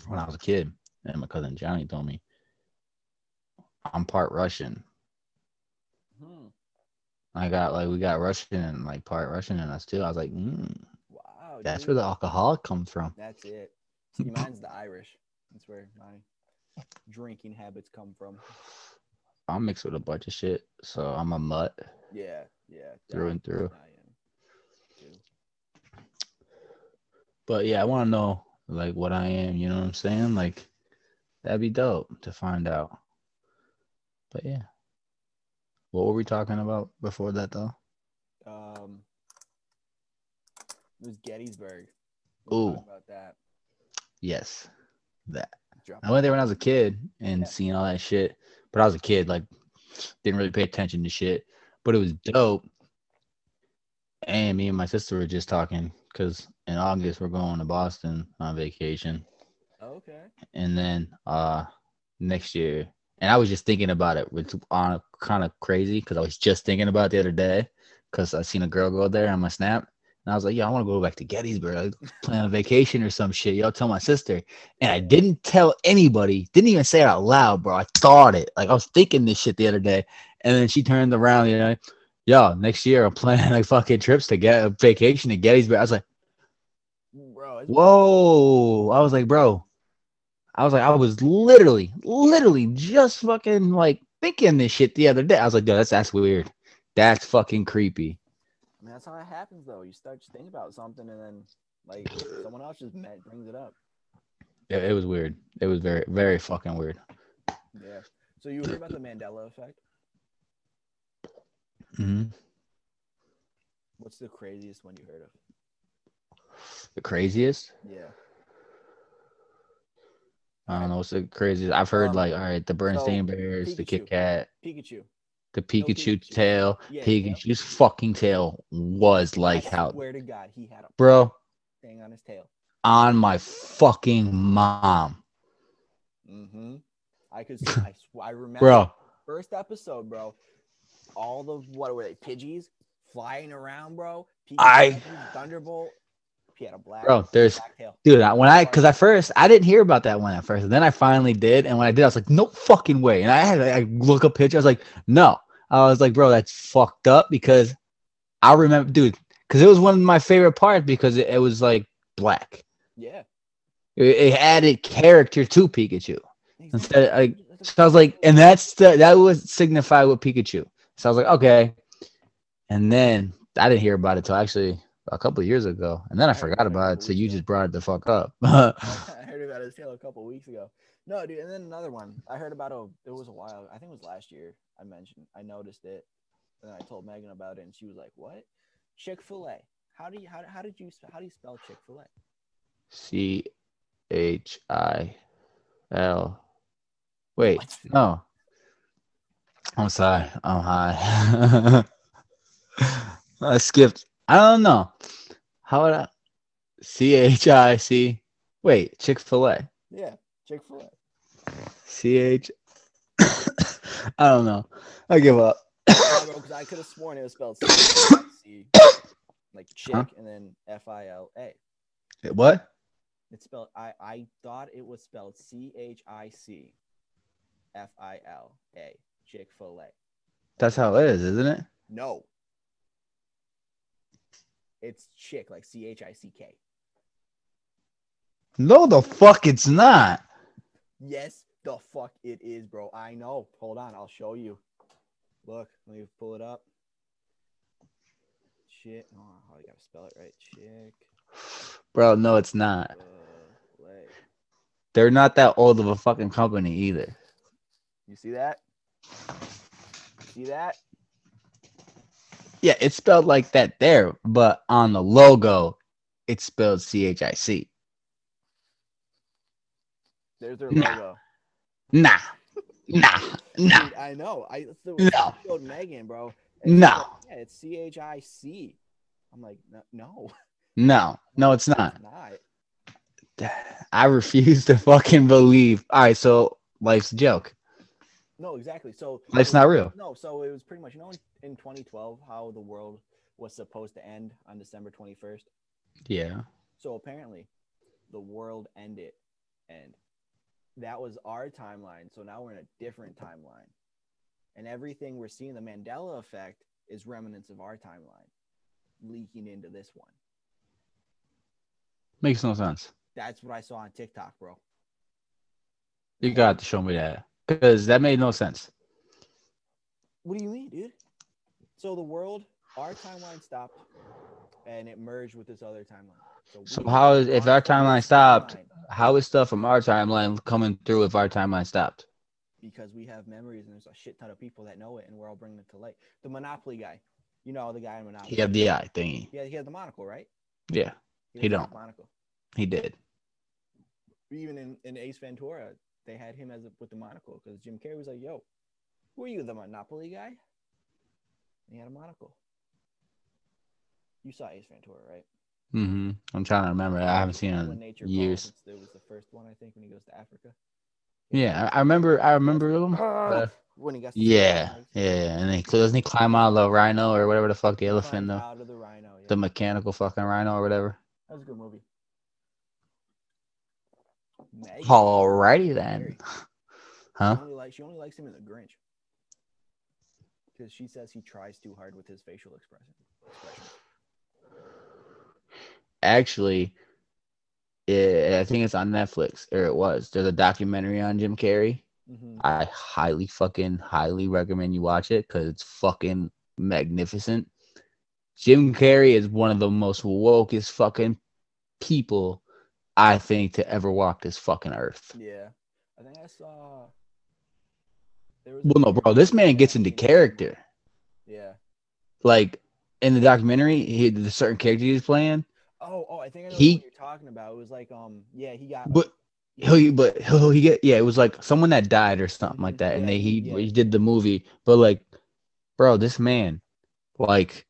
when I was a kid, and my cousin Johnny told me. I'm part Russian. Hmm. I got like we got Russian and like part Russian in us too. I was like, mm, Wow. that's dude. where the alcohol comes from. That's it. See, mine's the Irish. That's where my drinking habits come from. I'm mixed with a bunch of shit, so I'm a mutt Yeah, yeah. through and through. I am. But yeah, I want to know like what I am. You know what I'm saying? Like that'd be dope to find out. But yeah. What were we talking about before that though? Um, it was Gettysburg. We Ooh. about that. Yes. That. Drop I went there when I was a kid and Yeah. seen all that shit. But I was a kid, like didn't really pay attention to shit. But it was dope. And me and my sister were just talking because in August we're going to Boston on vacation. Okay. and then uh next year and i was just thinking about it which on kind of crazy because i was just thinking about it the other day because i seen a girl go there on my snap and i was like yo, i want to go back to gettysburg plan a vacation or some shit y'all tell my sister and i didn't tell anybody didn't even say it out loud bro i thought it like i was thinking this shit the other day and then she turned around you know yo next year i'm planning like fucking trips to get a vacation to gettysburg i was like Bro, Whoa. I was like, bro. I was like, I was literally, literally just fucking like thinking this shit the other day. I was like, yo, that's that's weird. That's fucking creepy. I mean, that's how it happens, though. You start to think about something, and then like someone else just met, brings it up. It, it was weird. It was very, very fucking weird. Yeah. So you heard about the Mandela effect? hmm What's the craziest one you heard of? The craziest? Yeah. I don't know what's the craziest. I've heard Um, like, all right, the Bernstein so, Bears, the Pikachu. Kit Kat, Pikachu. The Pikachu, Pikachu. tail. Yeah. Pikachu's fucking tail was like I how, swear to God, he had a bro, thing on his tail. on my fucking mom, Mm-hmm. I could. I, I remember. bro. First episode, bro. All the what were they? Pidgeys flying around, bro. Pikachu, I- Thunderbolt. He had a black. Bro, there's black tail. Dude, I- when I, because at first I didn't hear about that one at first, and then I finally did, and when I did, I was like, no fucking way. And I had to I look up picture. I was like, no. I was like, bro, that's fucked up because I remember, dude, because it was one of my favorite parts because it, it was like black. Yeah. It, it added character to Pikachu. Instead, like, So I was like, and that's the that was signified with Pikachu. So I was like, okay. And then I didn't hear about it till actually a couple of years ago, and then I I forgot about it a about it. couple So you ago. just brought it the fuck up. I heard about his tail a couple weeks ago. No, dude, and then another one. I heard about oh, it was a while. I think it was last year. I mentioned. I noticed it, and I told Megan about it, and she was like, "What? Chick Fil A? How do you how, how did you how do you spell Chick Fil A? C H I L. Wait, What? no. I'm sorry. I'm high. I skipped. I don't know. How would I? C H I C. Wait, Chick Fil A. Yeah, Chick Fil A. C H. I don't know. I give up. Because I could have sworn it was spelled C, like chick, Huh? and then F I L A. what? It's spelled. I I thought it was spelled C H I C F I L A. Chick Fil A. That's how it is, isn't it? No. It's chick, like C H I C K. No, the fuck it's not. Yes, the fuck it is, bro. I know. Hold on, I'll show you. Look, let me pull it up. Shit. Oh, I gotta spell it right. Chick. Bro, no, it's not. Uh, a. They're not that old of a fucking company either. You see that? See that? Yeah, it's spelled like that there, but on the logo, it's spelled C H I C. There's their Nah. logo. Nah, nah, nah, Dude, I know. I, so No. Showed Megan, bro. No. like, yeah, it's C H I C. I'm like, no, no, no, no, it's it's not. not. I refuse to fucking believe. All right, so life's a joke. No, exactly. So Life's not real. No, so it was pretty much you know in, in 2012 how the world was supposed to end on December 21st. Yeah. So apparently, the world ended, and that was our timeline. So now we're in a different timeline, and everything we're seeing, the Mandela effect, is remnants of our timeline leaking into this one. Makes no sense. That's what I saw on TikTok, bro. You got to show me that because that made no sense. What do you mean, dude? So the world, our timeline stopped, and it merged with this other timeline. So we how is if our timeline stopped? timeline. How is stuff from our timeline coming through if our timeline stopped? because we have memories and there's a shit ton of people that know it and we're all bringing it to light. The Monopoly guy, you know the guy in Monopoly. He had the eye thingy. yeah, he had the monocle, right? Yeah, He the don't. monocle. he did. Even in, in Ace Ventura, they had him as a, with the monocle because Jim Carrey was like, "Yo, who are you, the Monopoly guy?" And he had a monocle. You saw Ace Ventura, right? Mm-hmm. I'm trying to remember. I haven't seen it in years. It was the first one, I think, when he goes to Africa. Yeah, I, remember. I remember him. Uh, when he got Yeah, yeah, and he doesn't he climb out of the rhino or whatever the fuck the elephant, the, out of the rhino. Yeah. the mechanical fucking rhino or whatever. that was a good movie. Maggie, Alrighty then, huh? She only, likes, she only likes him in The Grinch because she says he tries too hard with his facial expression. Actually, yeah, I think it's on Netflix or it was. There's a documentary on Jim Carrey. Mhm. I highly fucking highly recommend you watch it because it's fucking magnificent. Jim Carrey is one of the most wokest fucking people I think to ever walk this fucking earth. Yeah, I think I saw. There was Well, no, bro, this man gets into character. Yeah. Like in the documentary, he the certain character he's playing, Oh, oh, I think I know He- what you're talking about. It was like, um, yeah, he got. but he but he'll he get yeah, it was like someone that died or something like Mhm, that, and yeah, they he yeah. he did the movie, but like, bro, this man, like,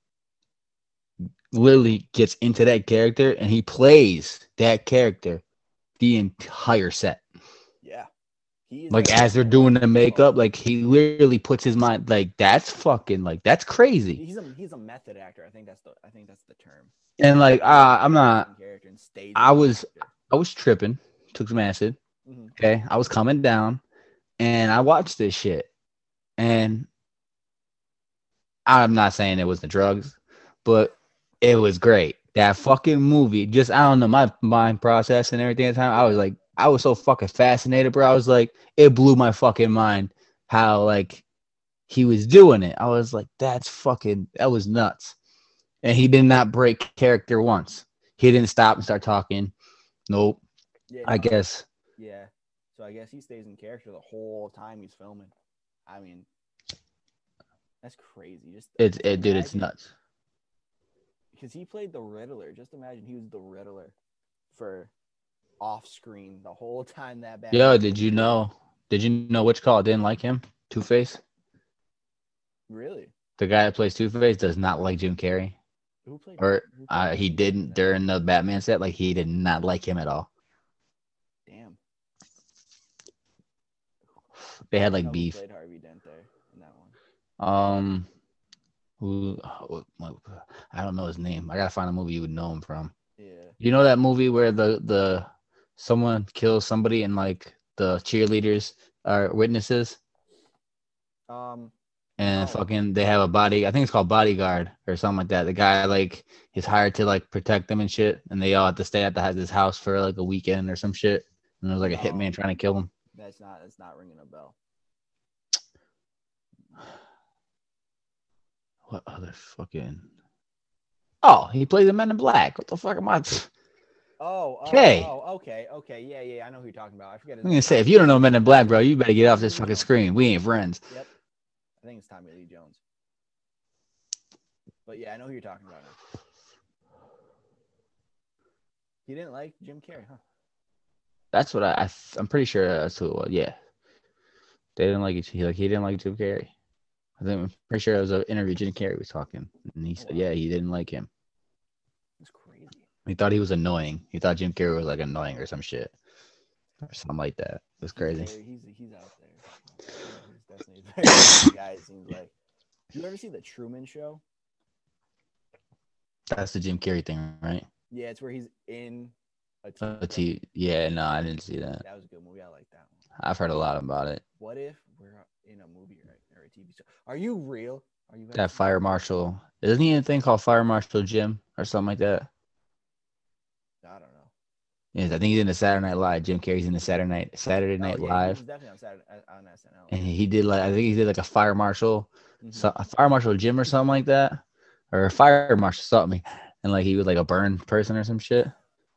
literally gets into that character and he plays that character the entire set. yeah. Like as they're doing the makeup, like he literally puts his mind like that's fucking like that's crazy. He's a he's a method actor. I think that's the I think that's the term. And like uh, I'm not Character and stays I was-. I was tripping, took some acid. Mhm. Okay. I was coming down and I watched this shit. And I'm not saying it was the drugs, but it was great. That fucking movie, just I don't know, my mind process and everything at the time. I was like, I was so fucking fascinated, bro. I was like, it blew my fucking mind how like he was doing it. I was like, that's fucking that was nuts. And he did not break character once. He didn't stop and start talking. Nope. Yeah, I no, guess Yeah. So I guess he stays in character the whole time he's filming. I mean, that's crazy. Just it's it dude, it's nuts. Because he played the Riddler. Just imagine he was the Riddler for off screen the whole time that bad. Yo, did you know? Did you know which call didn't like him? Two Face. Really? The guy that plays Two Face does not like Jim Carrey, Who played? or who played uh, he Harvey Dent in didn't during the Batman set. Like he did not like him at all. Damn. They had like beef. Played Harvey Dent there in that one. Um, who? I don't know his name. I gotta find a movie you would know him from. Yeah. You know that movie where the the someone kills somebody and like the cheerleaders are witnesses Um. and fucking they have a body. I think it's called bodyguard or something like that. The guy like is hired to like protect them and shit, and they all have to stay at the his house for like a weekend or some shit. And there's like a No. hitman trying to kill them. That's not. That's not ringing a bell. What other fucking? Oh, he plays a Men in Black. What the fuck am I? Oh. oh, Okay. Oh. Okay. Okay. Yeah. Yeah. I know who you're talking about. I forget. His I'm gonna name. say if you don't know Men in Black, bro, you better get off this fucking screen. We ain't friends. Yep. I think it's Tommy Lee Jones. But yeah, I know who you're talking about now. You didn't like Jim Carrey, huh? That's what I, I I'm pretty sure that's who it was. Yeah, they didn't like it. He like he didn't like Jim Carrey. I think I'm pretty sure it was an interview. Jim Carrey was talking, and he said, yeah, he didn't like him. That's crazy. He thought he was annoying. He thought Jim Carrey was like annoying or some shit, or something like that. It was crazy. He's, he's, he's out there. He's definitely a guy. It seems like. Did you ever see the Truman Show? That's the Jim Carrey thing, right? Yeah, it's where he's in a. Uh, show. T- yeah, no, I didn't see that. That was a good movie. I like that one. I've heard a lot about it. What if we're in a movie right or a TV show? Are you real? Are you That fire marshal, isn't he in a thing called Fire Marshal Jim or something like that? I don't know. Yes, I think he's in the Saturday Night Live. Jim Carrey's in the Saturday Night Saturday Oh, Night yeah, he Live, definitely on Saturday uh, on SNL. and he did like I think he did like a fire marshal, Mhm. so, a fire marshal Jim or something like that, or a fire marshal something, and like he was like a burned person or some shit.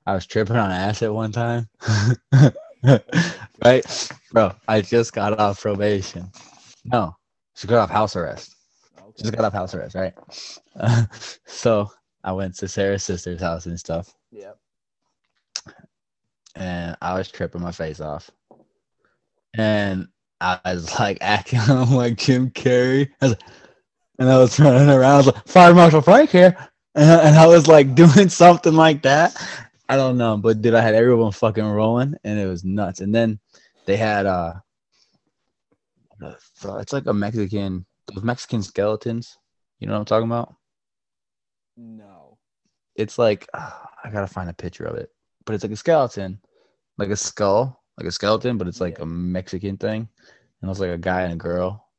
I was tripping on acid one time. right, bro. I just got off probation. No, she got off house arrest. Okay. Just got off house arrest, right? so I went to Sarah's sister's house and stuff, Yep. and I was tripping my face off, and I was like acting like Jim Carrey, I and I was running around I was like Fire Marshal Frank here, and, and I was like doing something like that. I don't know, but dude, I had everyone fucking rolling, and it was nuts. And then they had uh, uh, it's like a Mexican, those Mexican skeletons. You know what I'm talking about? No. It's like I gotta find a picture of it, but it's like a skeleton, like a skull, like a skeleton, but it's like Yeah. a Mexican thing, and it's like a guy and a girl.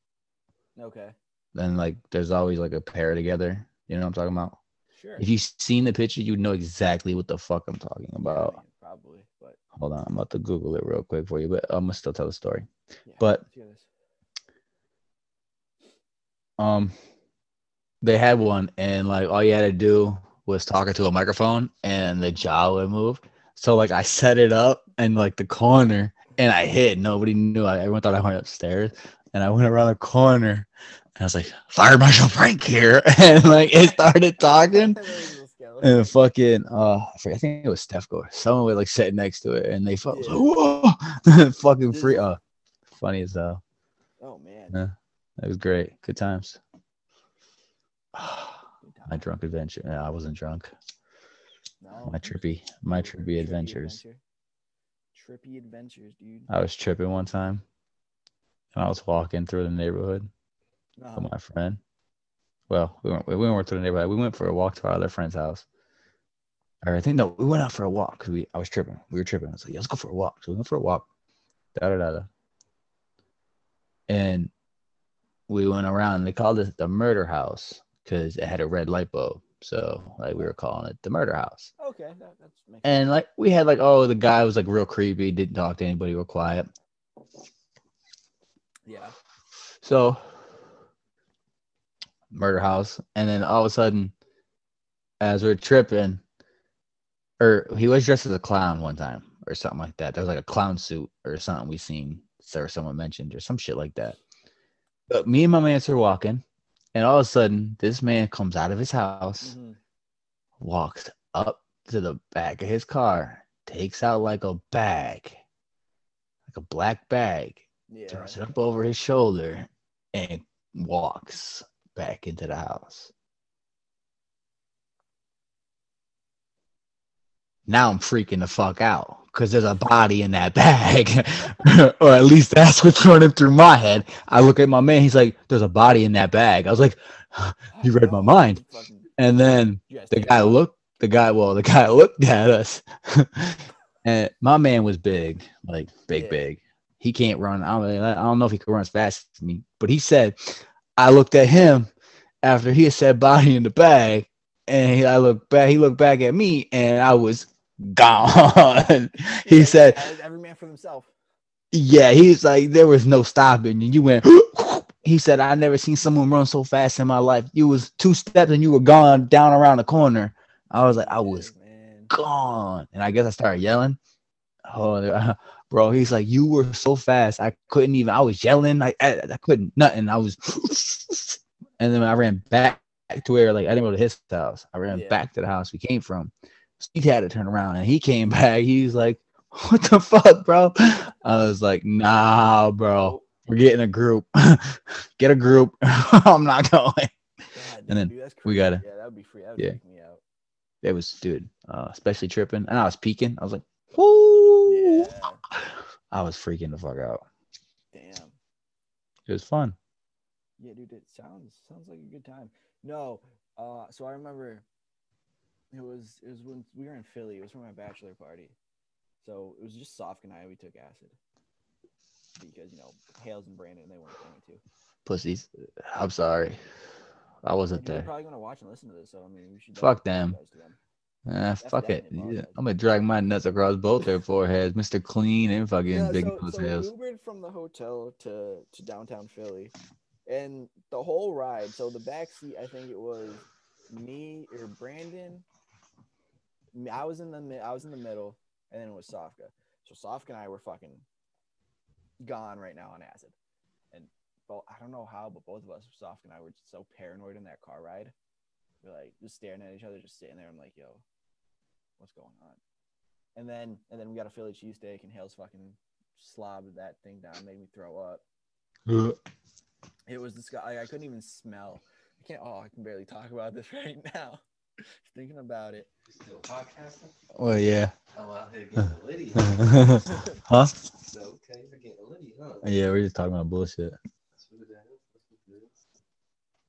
Okay. Then like there's always like a pair together. You know what I'm talking about? Sure. If you've seen the picture, you know exactly what the fuck I'm talking Yeah, about. mean, probably, but Hold on, I'm about to Google it real quick for you, but I'm gonna still tell the story. yeah. But- let's hear this. um they had one and like all you had to do was talk into a microphone and the jaw would move so like i set it up in like the corner and i hid nobody knew I, everyone thought i went upstairs and i went around the corner and i was like fire marshal frank here and like it started talking There's a skeleton. and fucking uh I, forget, I think it was Steph Gore. Someone was like sitting next to it and they Yeah. like, whoa fucking free uh funny as hell. Oh man. Yeah. That was great. Good times. My drunk adventure. No, I wasn't drunk. No. My trippy, my Trippy trippy adventures. adventure. Trippy adventures, dude. I was tripping one time, and I was walking through the neighborhood Uh-huh. with my friend. Well, we went we went through the neighborhood. We went for a walk to our other friend's house. Or I think no, we went out for a walk because we I was tripping. We were tripping. I was like, yeah, let's go for a walk. So we went for a walk. Da da da da. And we went around. They called it the murder house because it had a red light bulb. So like we were calling it the murder house. Okay, that, that's makes And like we had like oh the guy was like real creepy, didn't talk to anybody, real quiet. yeah. So murder house, and then all of a sudden, as we're tripping, or he was dressed as a clown one time or something like that. There was like a clown suit or something we seen, or someone mentioned or some shit like that. But me and my man are walking, and all of a sudden, this man comes out of his house, Mhm. walks up to the back of his car, takes out like a bag, like a black bag, Yeah. throws it up over his shoulder and walks back into the house. Now I'm freaking the fuck out because there's a body in that bag, or at least that's what's running through my head. I look at my man, he's like, "There's a body in that bag." I was like, You read my mind. and then the guy looked the guy well the guy looked at us and my man was big like big Yeah. big he can't run I don't, I don't know if he could run as fast as me but he said i looked at him after he had said body in the bag and he, i looked back he looked back at me and i was gone he Yeah, said "Every- man for himself. yeah he's like there was no stopping and you went he said i never seen someone run so fast in my life you was two steps and you were gone down around the corner i was like i was man. gone. And I guess I started yelling. Oh, bro, he's like, you were so fast. I couldn't even, I was yelling. I, I, I couldn't, nothing. I was, and then I ran back to where, like, I didn't go to his house. I ran Yeah. back to the house we came from. He had to turn around and he came back. He was like, what the fuck, bro? I was like, nah, bro, we're getting a group. Get a group. I'm not going. God, and then dude, we gotta- Yeah, that would be free. That would Yeah. freak me out. It was, dude, uh, especially tripping. And I was peeking. I was like, whoo. I was freaking the fuck out. Damn. It was fun. Yeah, dude, it sounds sounds like a good time. No, uh, so I remember it was it was when we were in Philly. It was for my bachelor party, so it was just Soft and I. We took acid because you know Hales and Brandon they weren't going to. Pussies. I'm sorry. I wasn't And they're there. probably gonna watch and listen to this, so I mean, we should Fuck them. them. Ah, fuck it. Yeah. I'm gonna drag my nuts across both their foreheads, Mr. Clean and fucking Yeah, Big so, Nose so we. Ubered from the hotel to to downtown Philly, and the whole ride. So the back seat, I think it was me or Brandon. I was in the I was in the middle, and then it was Safka. So Sofk and I were fucking gone right now on acid. And well, I don't know how, but both of us, Sofk and I, were just so paranoid in that car ride. We're like just staring at each other, just sitting there. I'm like, yo, what's going on? And then and then we got a Philly cheesesteak and Hale's fucking slobbed that thing down, made me throw up. It was this guy. I couldn't even smell. I can't. Oh, I can barely talk about this right now. Just thinking about it. Still podcasting? Well, yeah. Oh, out here getting a litty. huh? huh? So, okay, you're getting a litty, huh? Yeah, we're just talking about bullshit.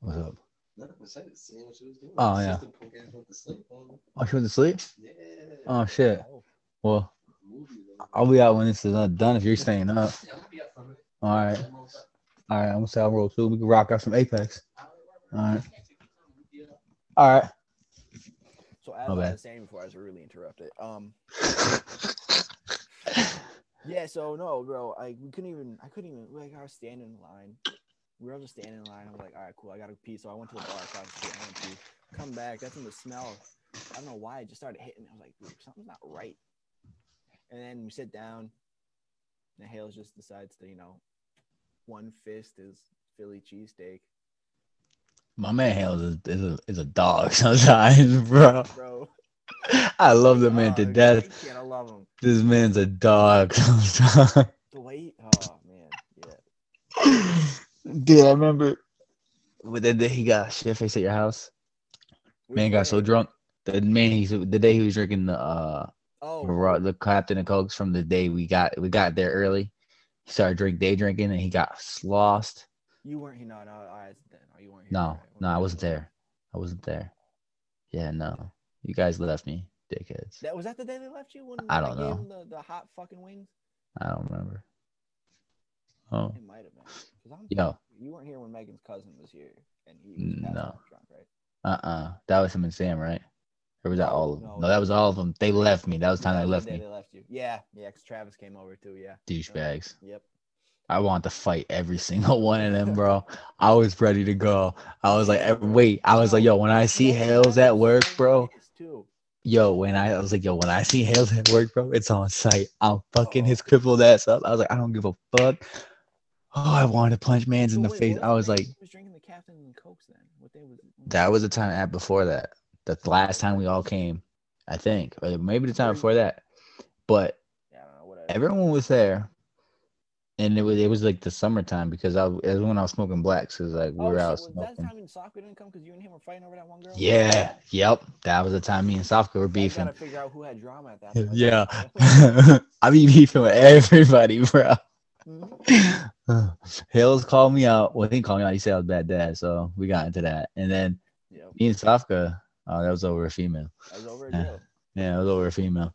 What's what it is. That's what it is. What's up? Nothing besides seeing what you was doing. Oh, yeah. Sister punk ass went to sleep on. Oh, she went to sleep? Yeah. Oh, shit. Oh, Well, I'll be out when this is done if you're staying up. Yeah, I'm be up for a minute. All right. One more time. All right. I'm going to say I'll roll too. We can rock out some Apex. All All right. right. Yeah. All right. So as My I was saying before, I was really interrupted. Um, yeah. So no, bro, I we couldn't even. I couldn't even. Like I was standing in line. We were all just standing in line. I was like, all right, cool. I gotta pee. So I went to the bar across the street. I to. Come back. That's when the smell. I don't know why. It just started hitting. me. I was like, dude, something's not right. And then we sit down. And Hales just decides to, you know, one fist is Philly cheesesteak, My man Hales is, is, a, is a dog sometimes, bro. bro. I love the man to death. Can't. I love him. This man's a dog sometimes. The way, oh man, yeah. Dude, I remember with the day he got shit faced at your house. Man Which got so drunk. The man he's the day he was drinking the uh Oh, the, raw- the Captain and Cokes from the day we got we got there early. He started drink day drinking and he got lost. you weren't here. No, no, I wasn't there. No, you weren't here. No, right? no, I wasn't there. I wasn't there. Yeah, no. You guys left me, dickheads. That was that the day they left you when I don't gave know. him the, the hot fucking wings. I don't remember. Oh, It might have been. 'Cause I'm, yo, you weren't here when Megan's cousin was here, and he was No. drunk, right? uh-uh. That was him and Sam, right? Or was that all of them? no, No, that was all of them. They left me. That was the time they left me. They left you. Yeah, yeah. Because Travis came over too. Yeah. Douchebags. Uh-huh. Yep. I want to fight every single one of them, bro. I was ready to go. I was like, wait. I was like, yo, when I see Hales at work, bro. Yo, when I, I was like, yo, when I see Hales at work, bro, it's on site. I'm fucking Oh. his crippled ass up. I was like, I don't give a fuck. Oh, I wanted to punch man's in the wait, face. I was like, was drinking the Captain and Cokes then. What day was it? that was the time at before that. The last time we all came, I think, or maybe the time before that. But Yeah, I don't know. Whatever. everyone was there, and it was it was like the summertime because I was when I was smoking blacks. Cause like we oh, were so out was that smoking. time in soccer didn't come because you and him were fighting over that one girl? Yeah, yep, that was the time me and Sofka were beefing. gotta figure out who had drama at that point. Yeah, I be beefing with everybody, bro. Mhm. Hills called me out. Well, he didn't me out. He said I was a bad dad, so we got into that. And then Yep. me and Sofka, oh, that was over a female. I was over a Yeah. Yeah, it was over a female.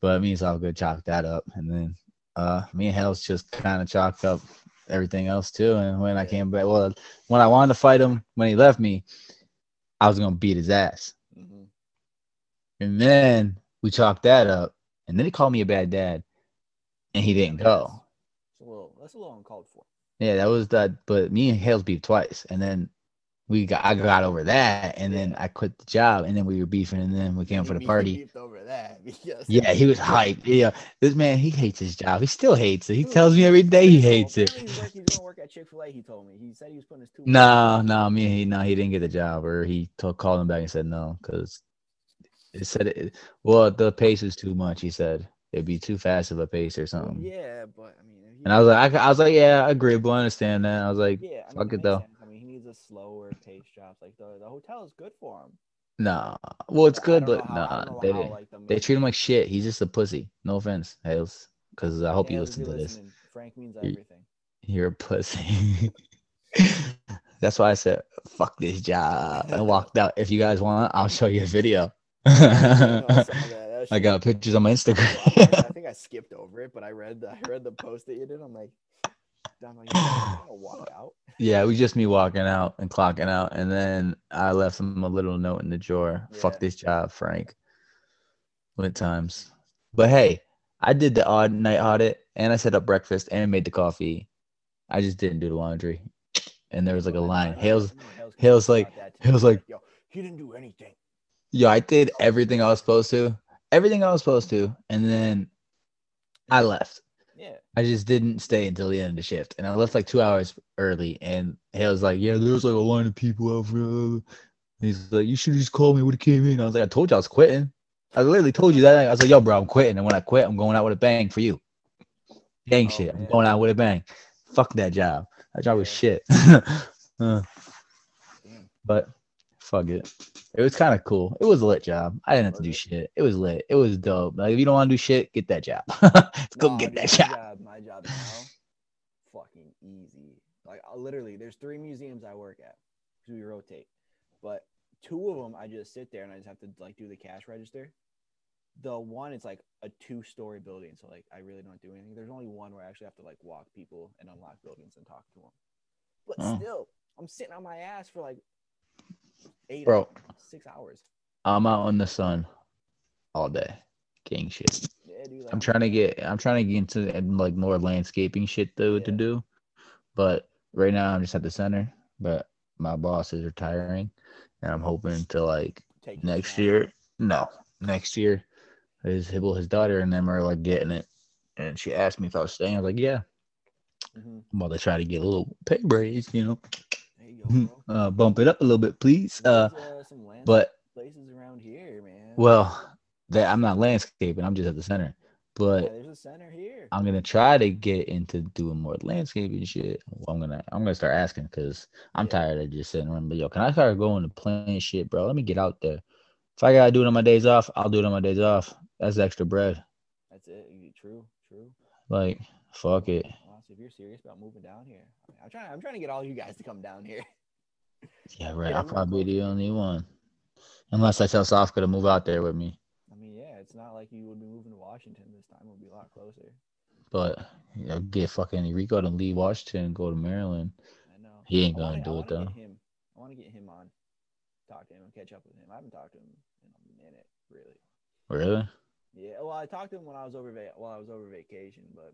But me and Sofka chalked that up, and then uh, me and Hills just kind of chalked up everything else too. And when I came back, well, when I wanted to fight him when he left me, I was gonna beat his ass. hmm And then we chalked that up, and then he called me a bad dad, and he didn't go. It's a little. That's a little uncalled for. Yeah, that was that. But me and Hales beefed twice, and then we got I got over that, and then I quit the job, and then we were beefing, and then we came for the He party. beefed over that Yeah, he was hyped. Yeah, this man he hates his job. He still hates it. He Dude, tells me every day he hates it. He's, work, gonna work at Chick Fil A. He told me. He said he was putting his two. No, no, me he no, he didn't get the job, or he told, called him back and said no, because it said it. Well, the pace is too much. He said it'd be too fast of a pace or something. yeah, but I mean, he- And I was like, I, I was like, yeah, I agree, but I understand that. I was like, yeah, I mean, fuck it though. sense. I mean, he needs a slower pace job. Like the, the hotel is good for him. nah. Well, it's good, but how- nah, they how, like, the they treat him like shit. He's just a pussy. No offense, Hales, because I hope you Hales, listen to this. Frank means everything. You're a pussy. That's why I said, fuck this job. and walked out. If you guys want, I'll show you a video. I saw that. That I shit got pictures on my Instagram. I skipped over it, but I read the I read the post that you did. I'm like, I'm like, gonna walk out. yeah, it was just me walking out and clocking out. And then I left him a little note in the drawer. Yeah. Fuck this job, Frank. What times? But hey, I did the odd night audit and I set up breakfast and made the coffee. I just didn't do the laundry. And there was like a line. Hales, Hales like-. Hales like- yo, he didn't do anything. Yo, I did everything I was supposed to. Everything I was supposed to. And then I left. Yeah. I just didn't stay until the end of the shift, and I left like two hours early. And he was like, "Yeah, there was like a line of people out for." He's like, "You should have just called me when it came in." I was like, "I told you I was quitting. I literally told you that." I was like, "Yo, bro, I'm quitting, and when I quit, I'm going out with a bang for you. Gang Oh, shit. I'm going out with a bang. Fuck that job. That job was shit." Uh, but fuck it. It was kind of cool. It was a lit job. I didn't have to do shit. It was lit. It was dope. Like if you don't want to do shit, get that job. Go Nah, get that my job. My job now, fucking easy. Like I literally, there's three museums I work at because we rotate, but two of them I just sit there and I just have to like do the cash register. The one it's like a two-story building, so like I really don't do anything. There's only one where I actually have to like walk people and unlock buildings and talk to them. But Oh. still, I'm sitting on my ass for like eight, Bro. hours, six hours. I'm out in the sun all day. Gang shit. Yeah, dude. like, I'm trying to get I'm trying to get into like more landscaping shit though to do. But right now I'm just at the center. But my boss is retiring and I'm hoping to like take next year. No, next year his well, his daughter and them are like getting it. And she asked me if I was staying. I was like, Yeah. Mhm. I'm about to try to get a little pay raise, you know. Go. Uh bump it up a little bit, please. Uh uh, but places around here, man. well that I'm not landscaping, I'm just at the center. Yeah, But there's a center here. I'm gonna try to get into doing more landscaping shit. Well, I'm gonna I'm gonna start asking because I'm Yeah. tired of just sitting around. But yo, can I start going to playing shit, bro? Let me get out there. If I gotta do it on my days off, I'll do it on my days off. That's extra bread. That's it. True, true. Like, fuck it. If you're serious about moving down here, I mean, I'm trying. I'm trying to get all you guys to come down here. Yeah, right. I'll probably be the only one. Unless I tell Sofka to move out there with me. I mean, yeah, it's not like you would be moving to Washington this time. It would be a lot closer. But you know, get fucking Rico to leave Washington and go to Maryland. I know. He ain't gonna wanna- do it though. Him. I want to get him on. Talk to him and catch up with him. I haven't talked to him in a minute, really. Really? Yeah, well, I talked to him when I was over va- while I was over vacation, but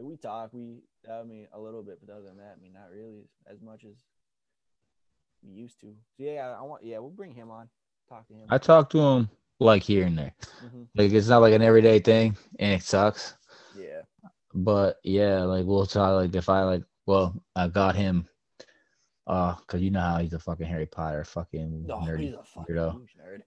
we talk. We, I mean, a little bit, but other than that, I mean, not really as, much as we used to. So yeah, I want. Yeah, we'll bring him on. Talk to him. I talk to him like here and there. Mhm. Like it's not like an everyday thing, and it sucks. Yeah. But yeah, like we'll try. Like if I like, well, I got him. Uh, cause you know how he's a fucking Harry Potter fucking No, nerdy he's a fucking weirdo. nerd.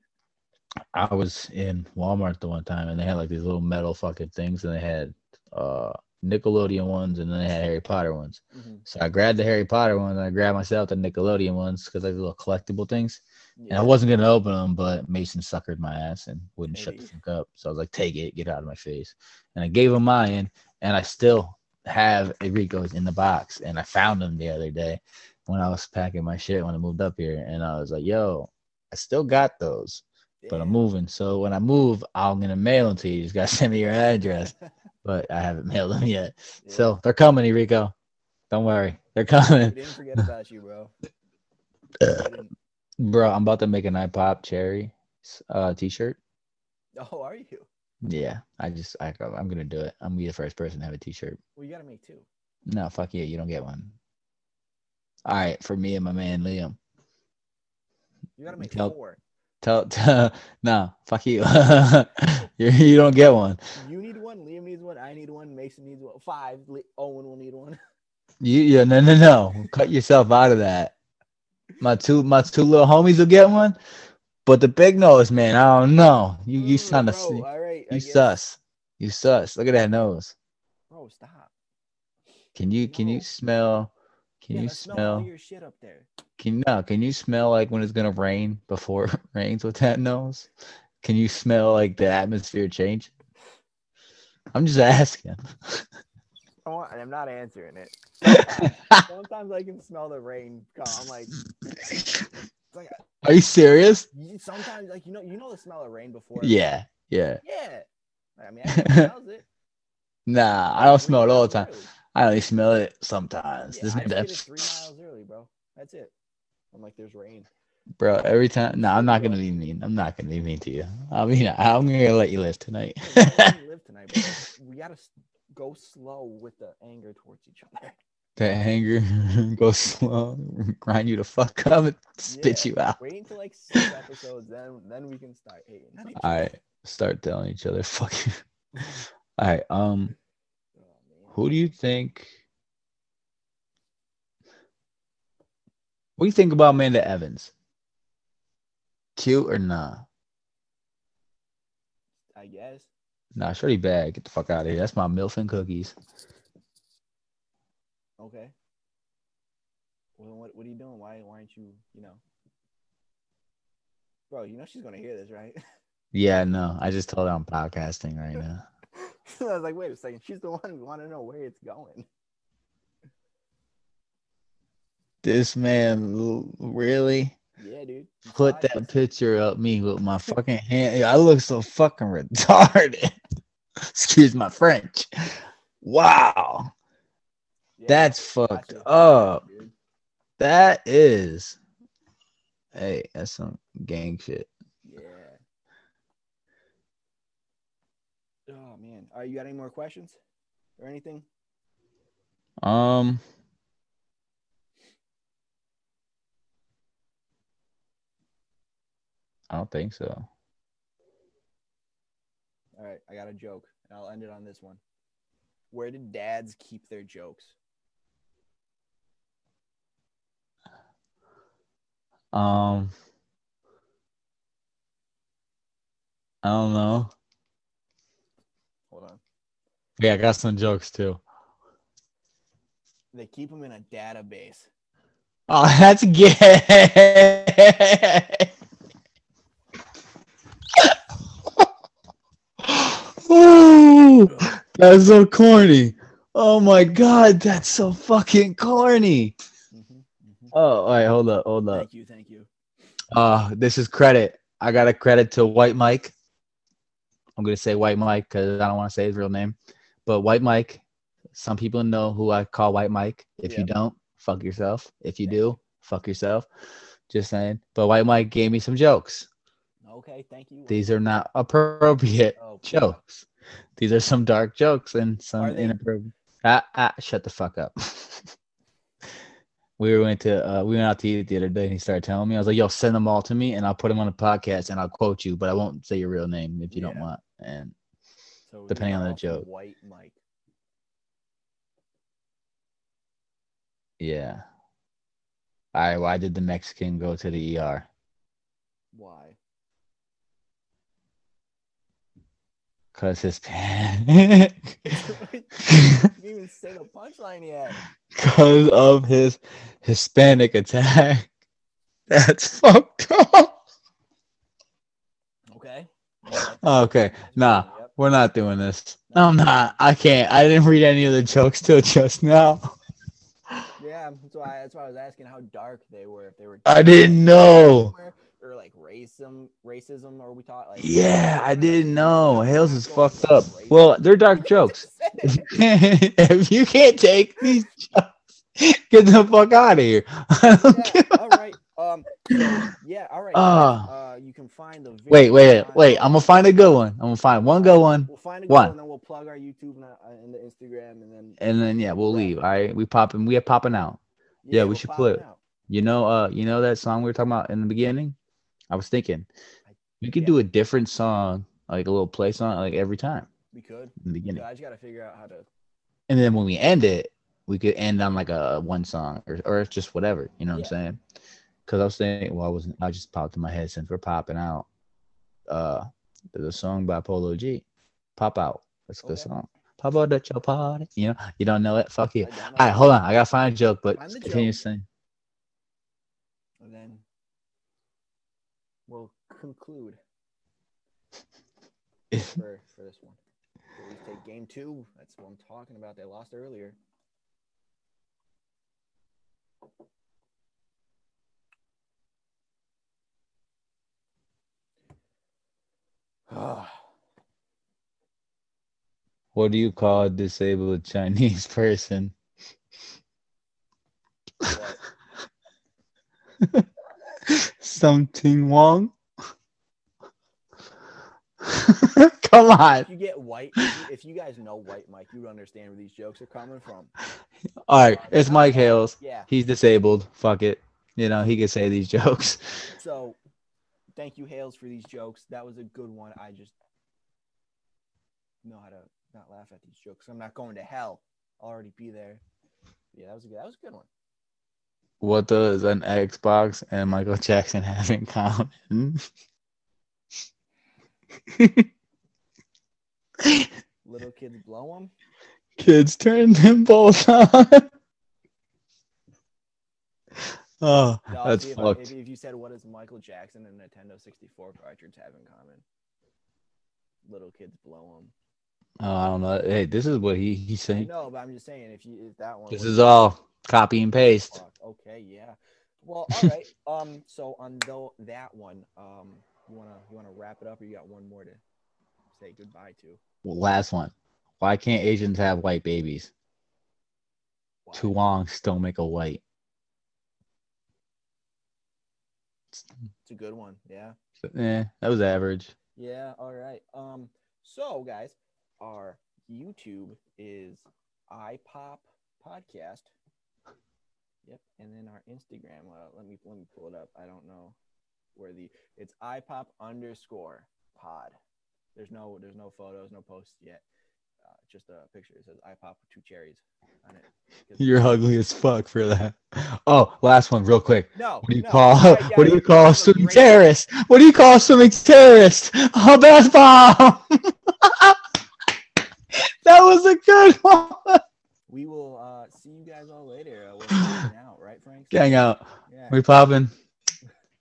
I was in Walmart the one time and they had like these little metal fucking things and they had uh Nickelodeon ones and then they had Harry Potter ones. Mhm. So I grabbed the Harry Potter one and I grabbed myself the Nickelodeon ones because they're little collectible things. And I wasn't gonna open them, but Mason suckered my ass and wouldn't shut the fuck up. So I was like, "Take it, get out of my face." And I gave him mine, and I still have Enrico's in the box. And I found them the other day when I was packing my shit when I moved up here, and I was like, "Yo, I still got those, but I'm moving. So when I move, I'm gonna mail them to you. You just gotta send me your address." but I haven't mailed them yet. Yeah. So they're coming, Enrico. Don't worry, they're we coming, didn't forget about you, bro. Bro. I'm about to make an iPop cherry uh t-shirt. Oh, are you? Yeah, I just I I'm gonna do it. I'm gonna be the first person to have a T-shirt. Well, you gotta make two. No, fuck you. You don't get one. All right, for me and my man Liam. You gotta make Tell- four. Tell, tell no, fuck you. you. You don't get one. You need one. Liam needs one. I need one. Mason needs one. Five. Owen will need one. You yeah no no no. Cut yourself out of that. My two my two little homies will get one, but the big nose man, I don't know. You you Ooh, sound a bro, All right. You sus. You sus. Look at that nose. Bro, stop. Can you can you smell? Can yeah, you smell smell? your shit up there. Can no? Can you smell like when it's gonna rain before it rains with that nose? Can you smell like the atmosphere change? I'm just asking. I I'm not answering it. Sometimes I can smell the rain. I'm like, like Are you serious? sometimes like you know you know the smell of rain before. Yeah, yeah. Yeah. I mean, it. Nah, I don't smell it all the time. early. I only smell it sometimes. Yeah, This- I just get it that's- three miles early, bro. That's it. I'm like, there's rain. Bro, every time. No, I'm not gonna be mean. I'm not gonna be mean to you. I mean, I'm gonna let you live tonight. We don't let me live tonight, bro. We gotta go slow with the anger towards each other. that anger go slow, grind you to fuck up, and spit Yeah, you out. Wait until like six episodes, then then we can start hating. All right, start telling each other, fuck you. All right. Um, Oh, who do you think? What do you think about Amanda Evans? Cute or nah? I guess. Nah, shorty bad. Get the fuck out of here. That's my milf and cookies. Okay. Well, what what are you doing? Why why aren't you you know? Bro, you know she's gonna hear this, right? Yeah, no. I just told her I'm podcasting right now. I was like, wait a second, she's the one who want to know where it's going. This man really Yeah, dude. Put that picture up me with my fucking hand. I look so fucking retarded. Excuse my French. Wow. Yeah, That's fucked up. Dude. That is. Hey, that's some gang shit. Yeah. Oh man, are you got any more questions or anything? Um. I don't think so. All right, I got a joke, and I'll end it on this one. Where did dads keep their jokes? Um. I don't know. Hold on. Yeah, I got some jokes too. They keep them in a database. Oh, that's gay. Ooh, that's so corny. Oh my god, that's so fucking corny. Mhm, mhm. Oh, all right, hold up, hold up. Thank you, thank you. Uh, this is credit. I got a credit to White Mike. I'm gonna say White Mike because I don't want to say his real name, but White Mike. Some people know who I call White Mike. If you don't, fuck yourself. If you do, fuck yourself. Just saying. But White Mike gave me some jokes. Okay, thank you. These are not appropriate Oh, jokes. These are some dark jokes and some inappropriate. Ah, ah, shut the fuck up. we were went to uh, we went out to eat the other day, and he started telling me. I was like, "Yo, send them all to me, and I'll put them on the podcast, and I'll quote you, but I won't say your real name if you don't want." And So depending on the joke. White Mike. yeah. All right. Why did the Mexican go to the ER? Why? Cause his you didn't even say the punchline yet. because of his Hispanic attack. That's fucked up. Okay. Okay, nah, Yep. we're not doing this. No, I'm not. I can't. I didn't read any of the jokes till just now. Yeah, that's why that's why I was asking how dark they were. If they were. I didn't know. Or like racism, racism, or we taught like. Yeah, I didn't know. Hales is fucked up. racist. Well, they're dark jokes. just said it. if you can't take these jokes, get the fuck out of here. Yeah, all right. Um. so, yeah. All right. Ah. uh, you can find the. Video Wait, wait, wait. I'm gonna find a good one. I'm gonna find one good one, We'll find a good One. and then we'll plug our YouTube and, uh, and the Instagram, and then and then yeah, we'll Right. leave. All right, we popping. We are popping out. Yeah, we we'll should put-. You know, uh, you know that song we were talking about in the beginning. I was thinking we could yeah. do a different song, like a little play song, like every time We could. in the beginning. I just gotta figure out how to. and then when we end it, we could end on like a one song or or just whatever. You know what Yeah. I'm saying? Because I was saying, well, I wasn't. I just popped in my head since we're popping out. Uh, there's a song by Polo G, "Pop Out." That's a good Okay. song. Pop out at your party. You know, you don't know it. Fuck you. I don't know. All right, hold on. I gotta find a joke, but continue joke. saying. and then we'll conclude for for this one. So we take game two. That's what I'm talking about. They lost earlier. What do you call a disabled Chinese person? Something wrong? Come on. If you get white, if you, if you guys know White Mike, you understand where these jokes are coming from. All right, it's Mike Hales. Yeah. He's disabled. Fuck it. You know, he can say these jokes. So, thank you, Hales, for these jokes. That was a good one. I just know how to not laugh at these jokes. I'm not going to hell. I'll already be there. Yeah, that was a good. That was a good one. What does an Xbox and Michael Jackson have in common? Little kids blow them. Kids turn them both on. oh, No, that's if, fucked. if, if you said what does Michael Jackson and Nintendo 64 cartridge have in common? Little kids blow them. Oh, I don't know. Hey, this is what he he's saying. No, but I'm just saying if you if that one. This is all copy and paste. Okay, yeah. Well, all right. um, so on though that one, um, you wanna you wanna wrap it up, or you got one more to say goodbye to? Well, last one. Why can't Asians have white babies? Why? Too long, still make a white. It's a good one. Yeah. Eh, that was average. Yeah. All right. Um. So guys, our YouTube is iPop Podcast. Yep. And then our Instagram. Uh, let me let me pull it up. I don't know where the it's iPop underscore pod. There's no there's no photos, no posts yet. Uh, just a picture. It says iPop with two cherries on it. You're ugly as fuck for that. Oh, last one, real quick. No. What do you no, call yeah, yeah, what do you call a swimming terrorist? What do you call swimming terrorist? A bath bomb. that was a good one. We will uh, see you guys all later. Uh, out, right, Frank? Gang out. Yeah. We popping.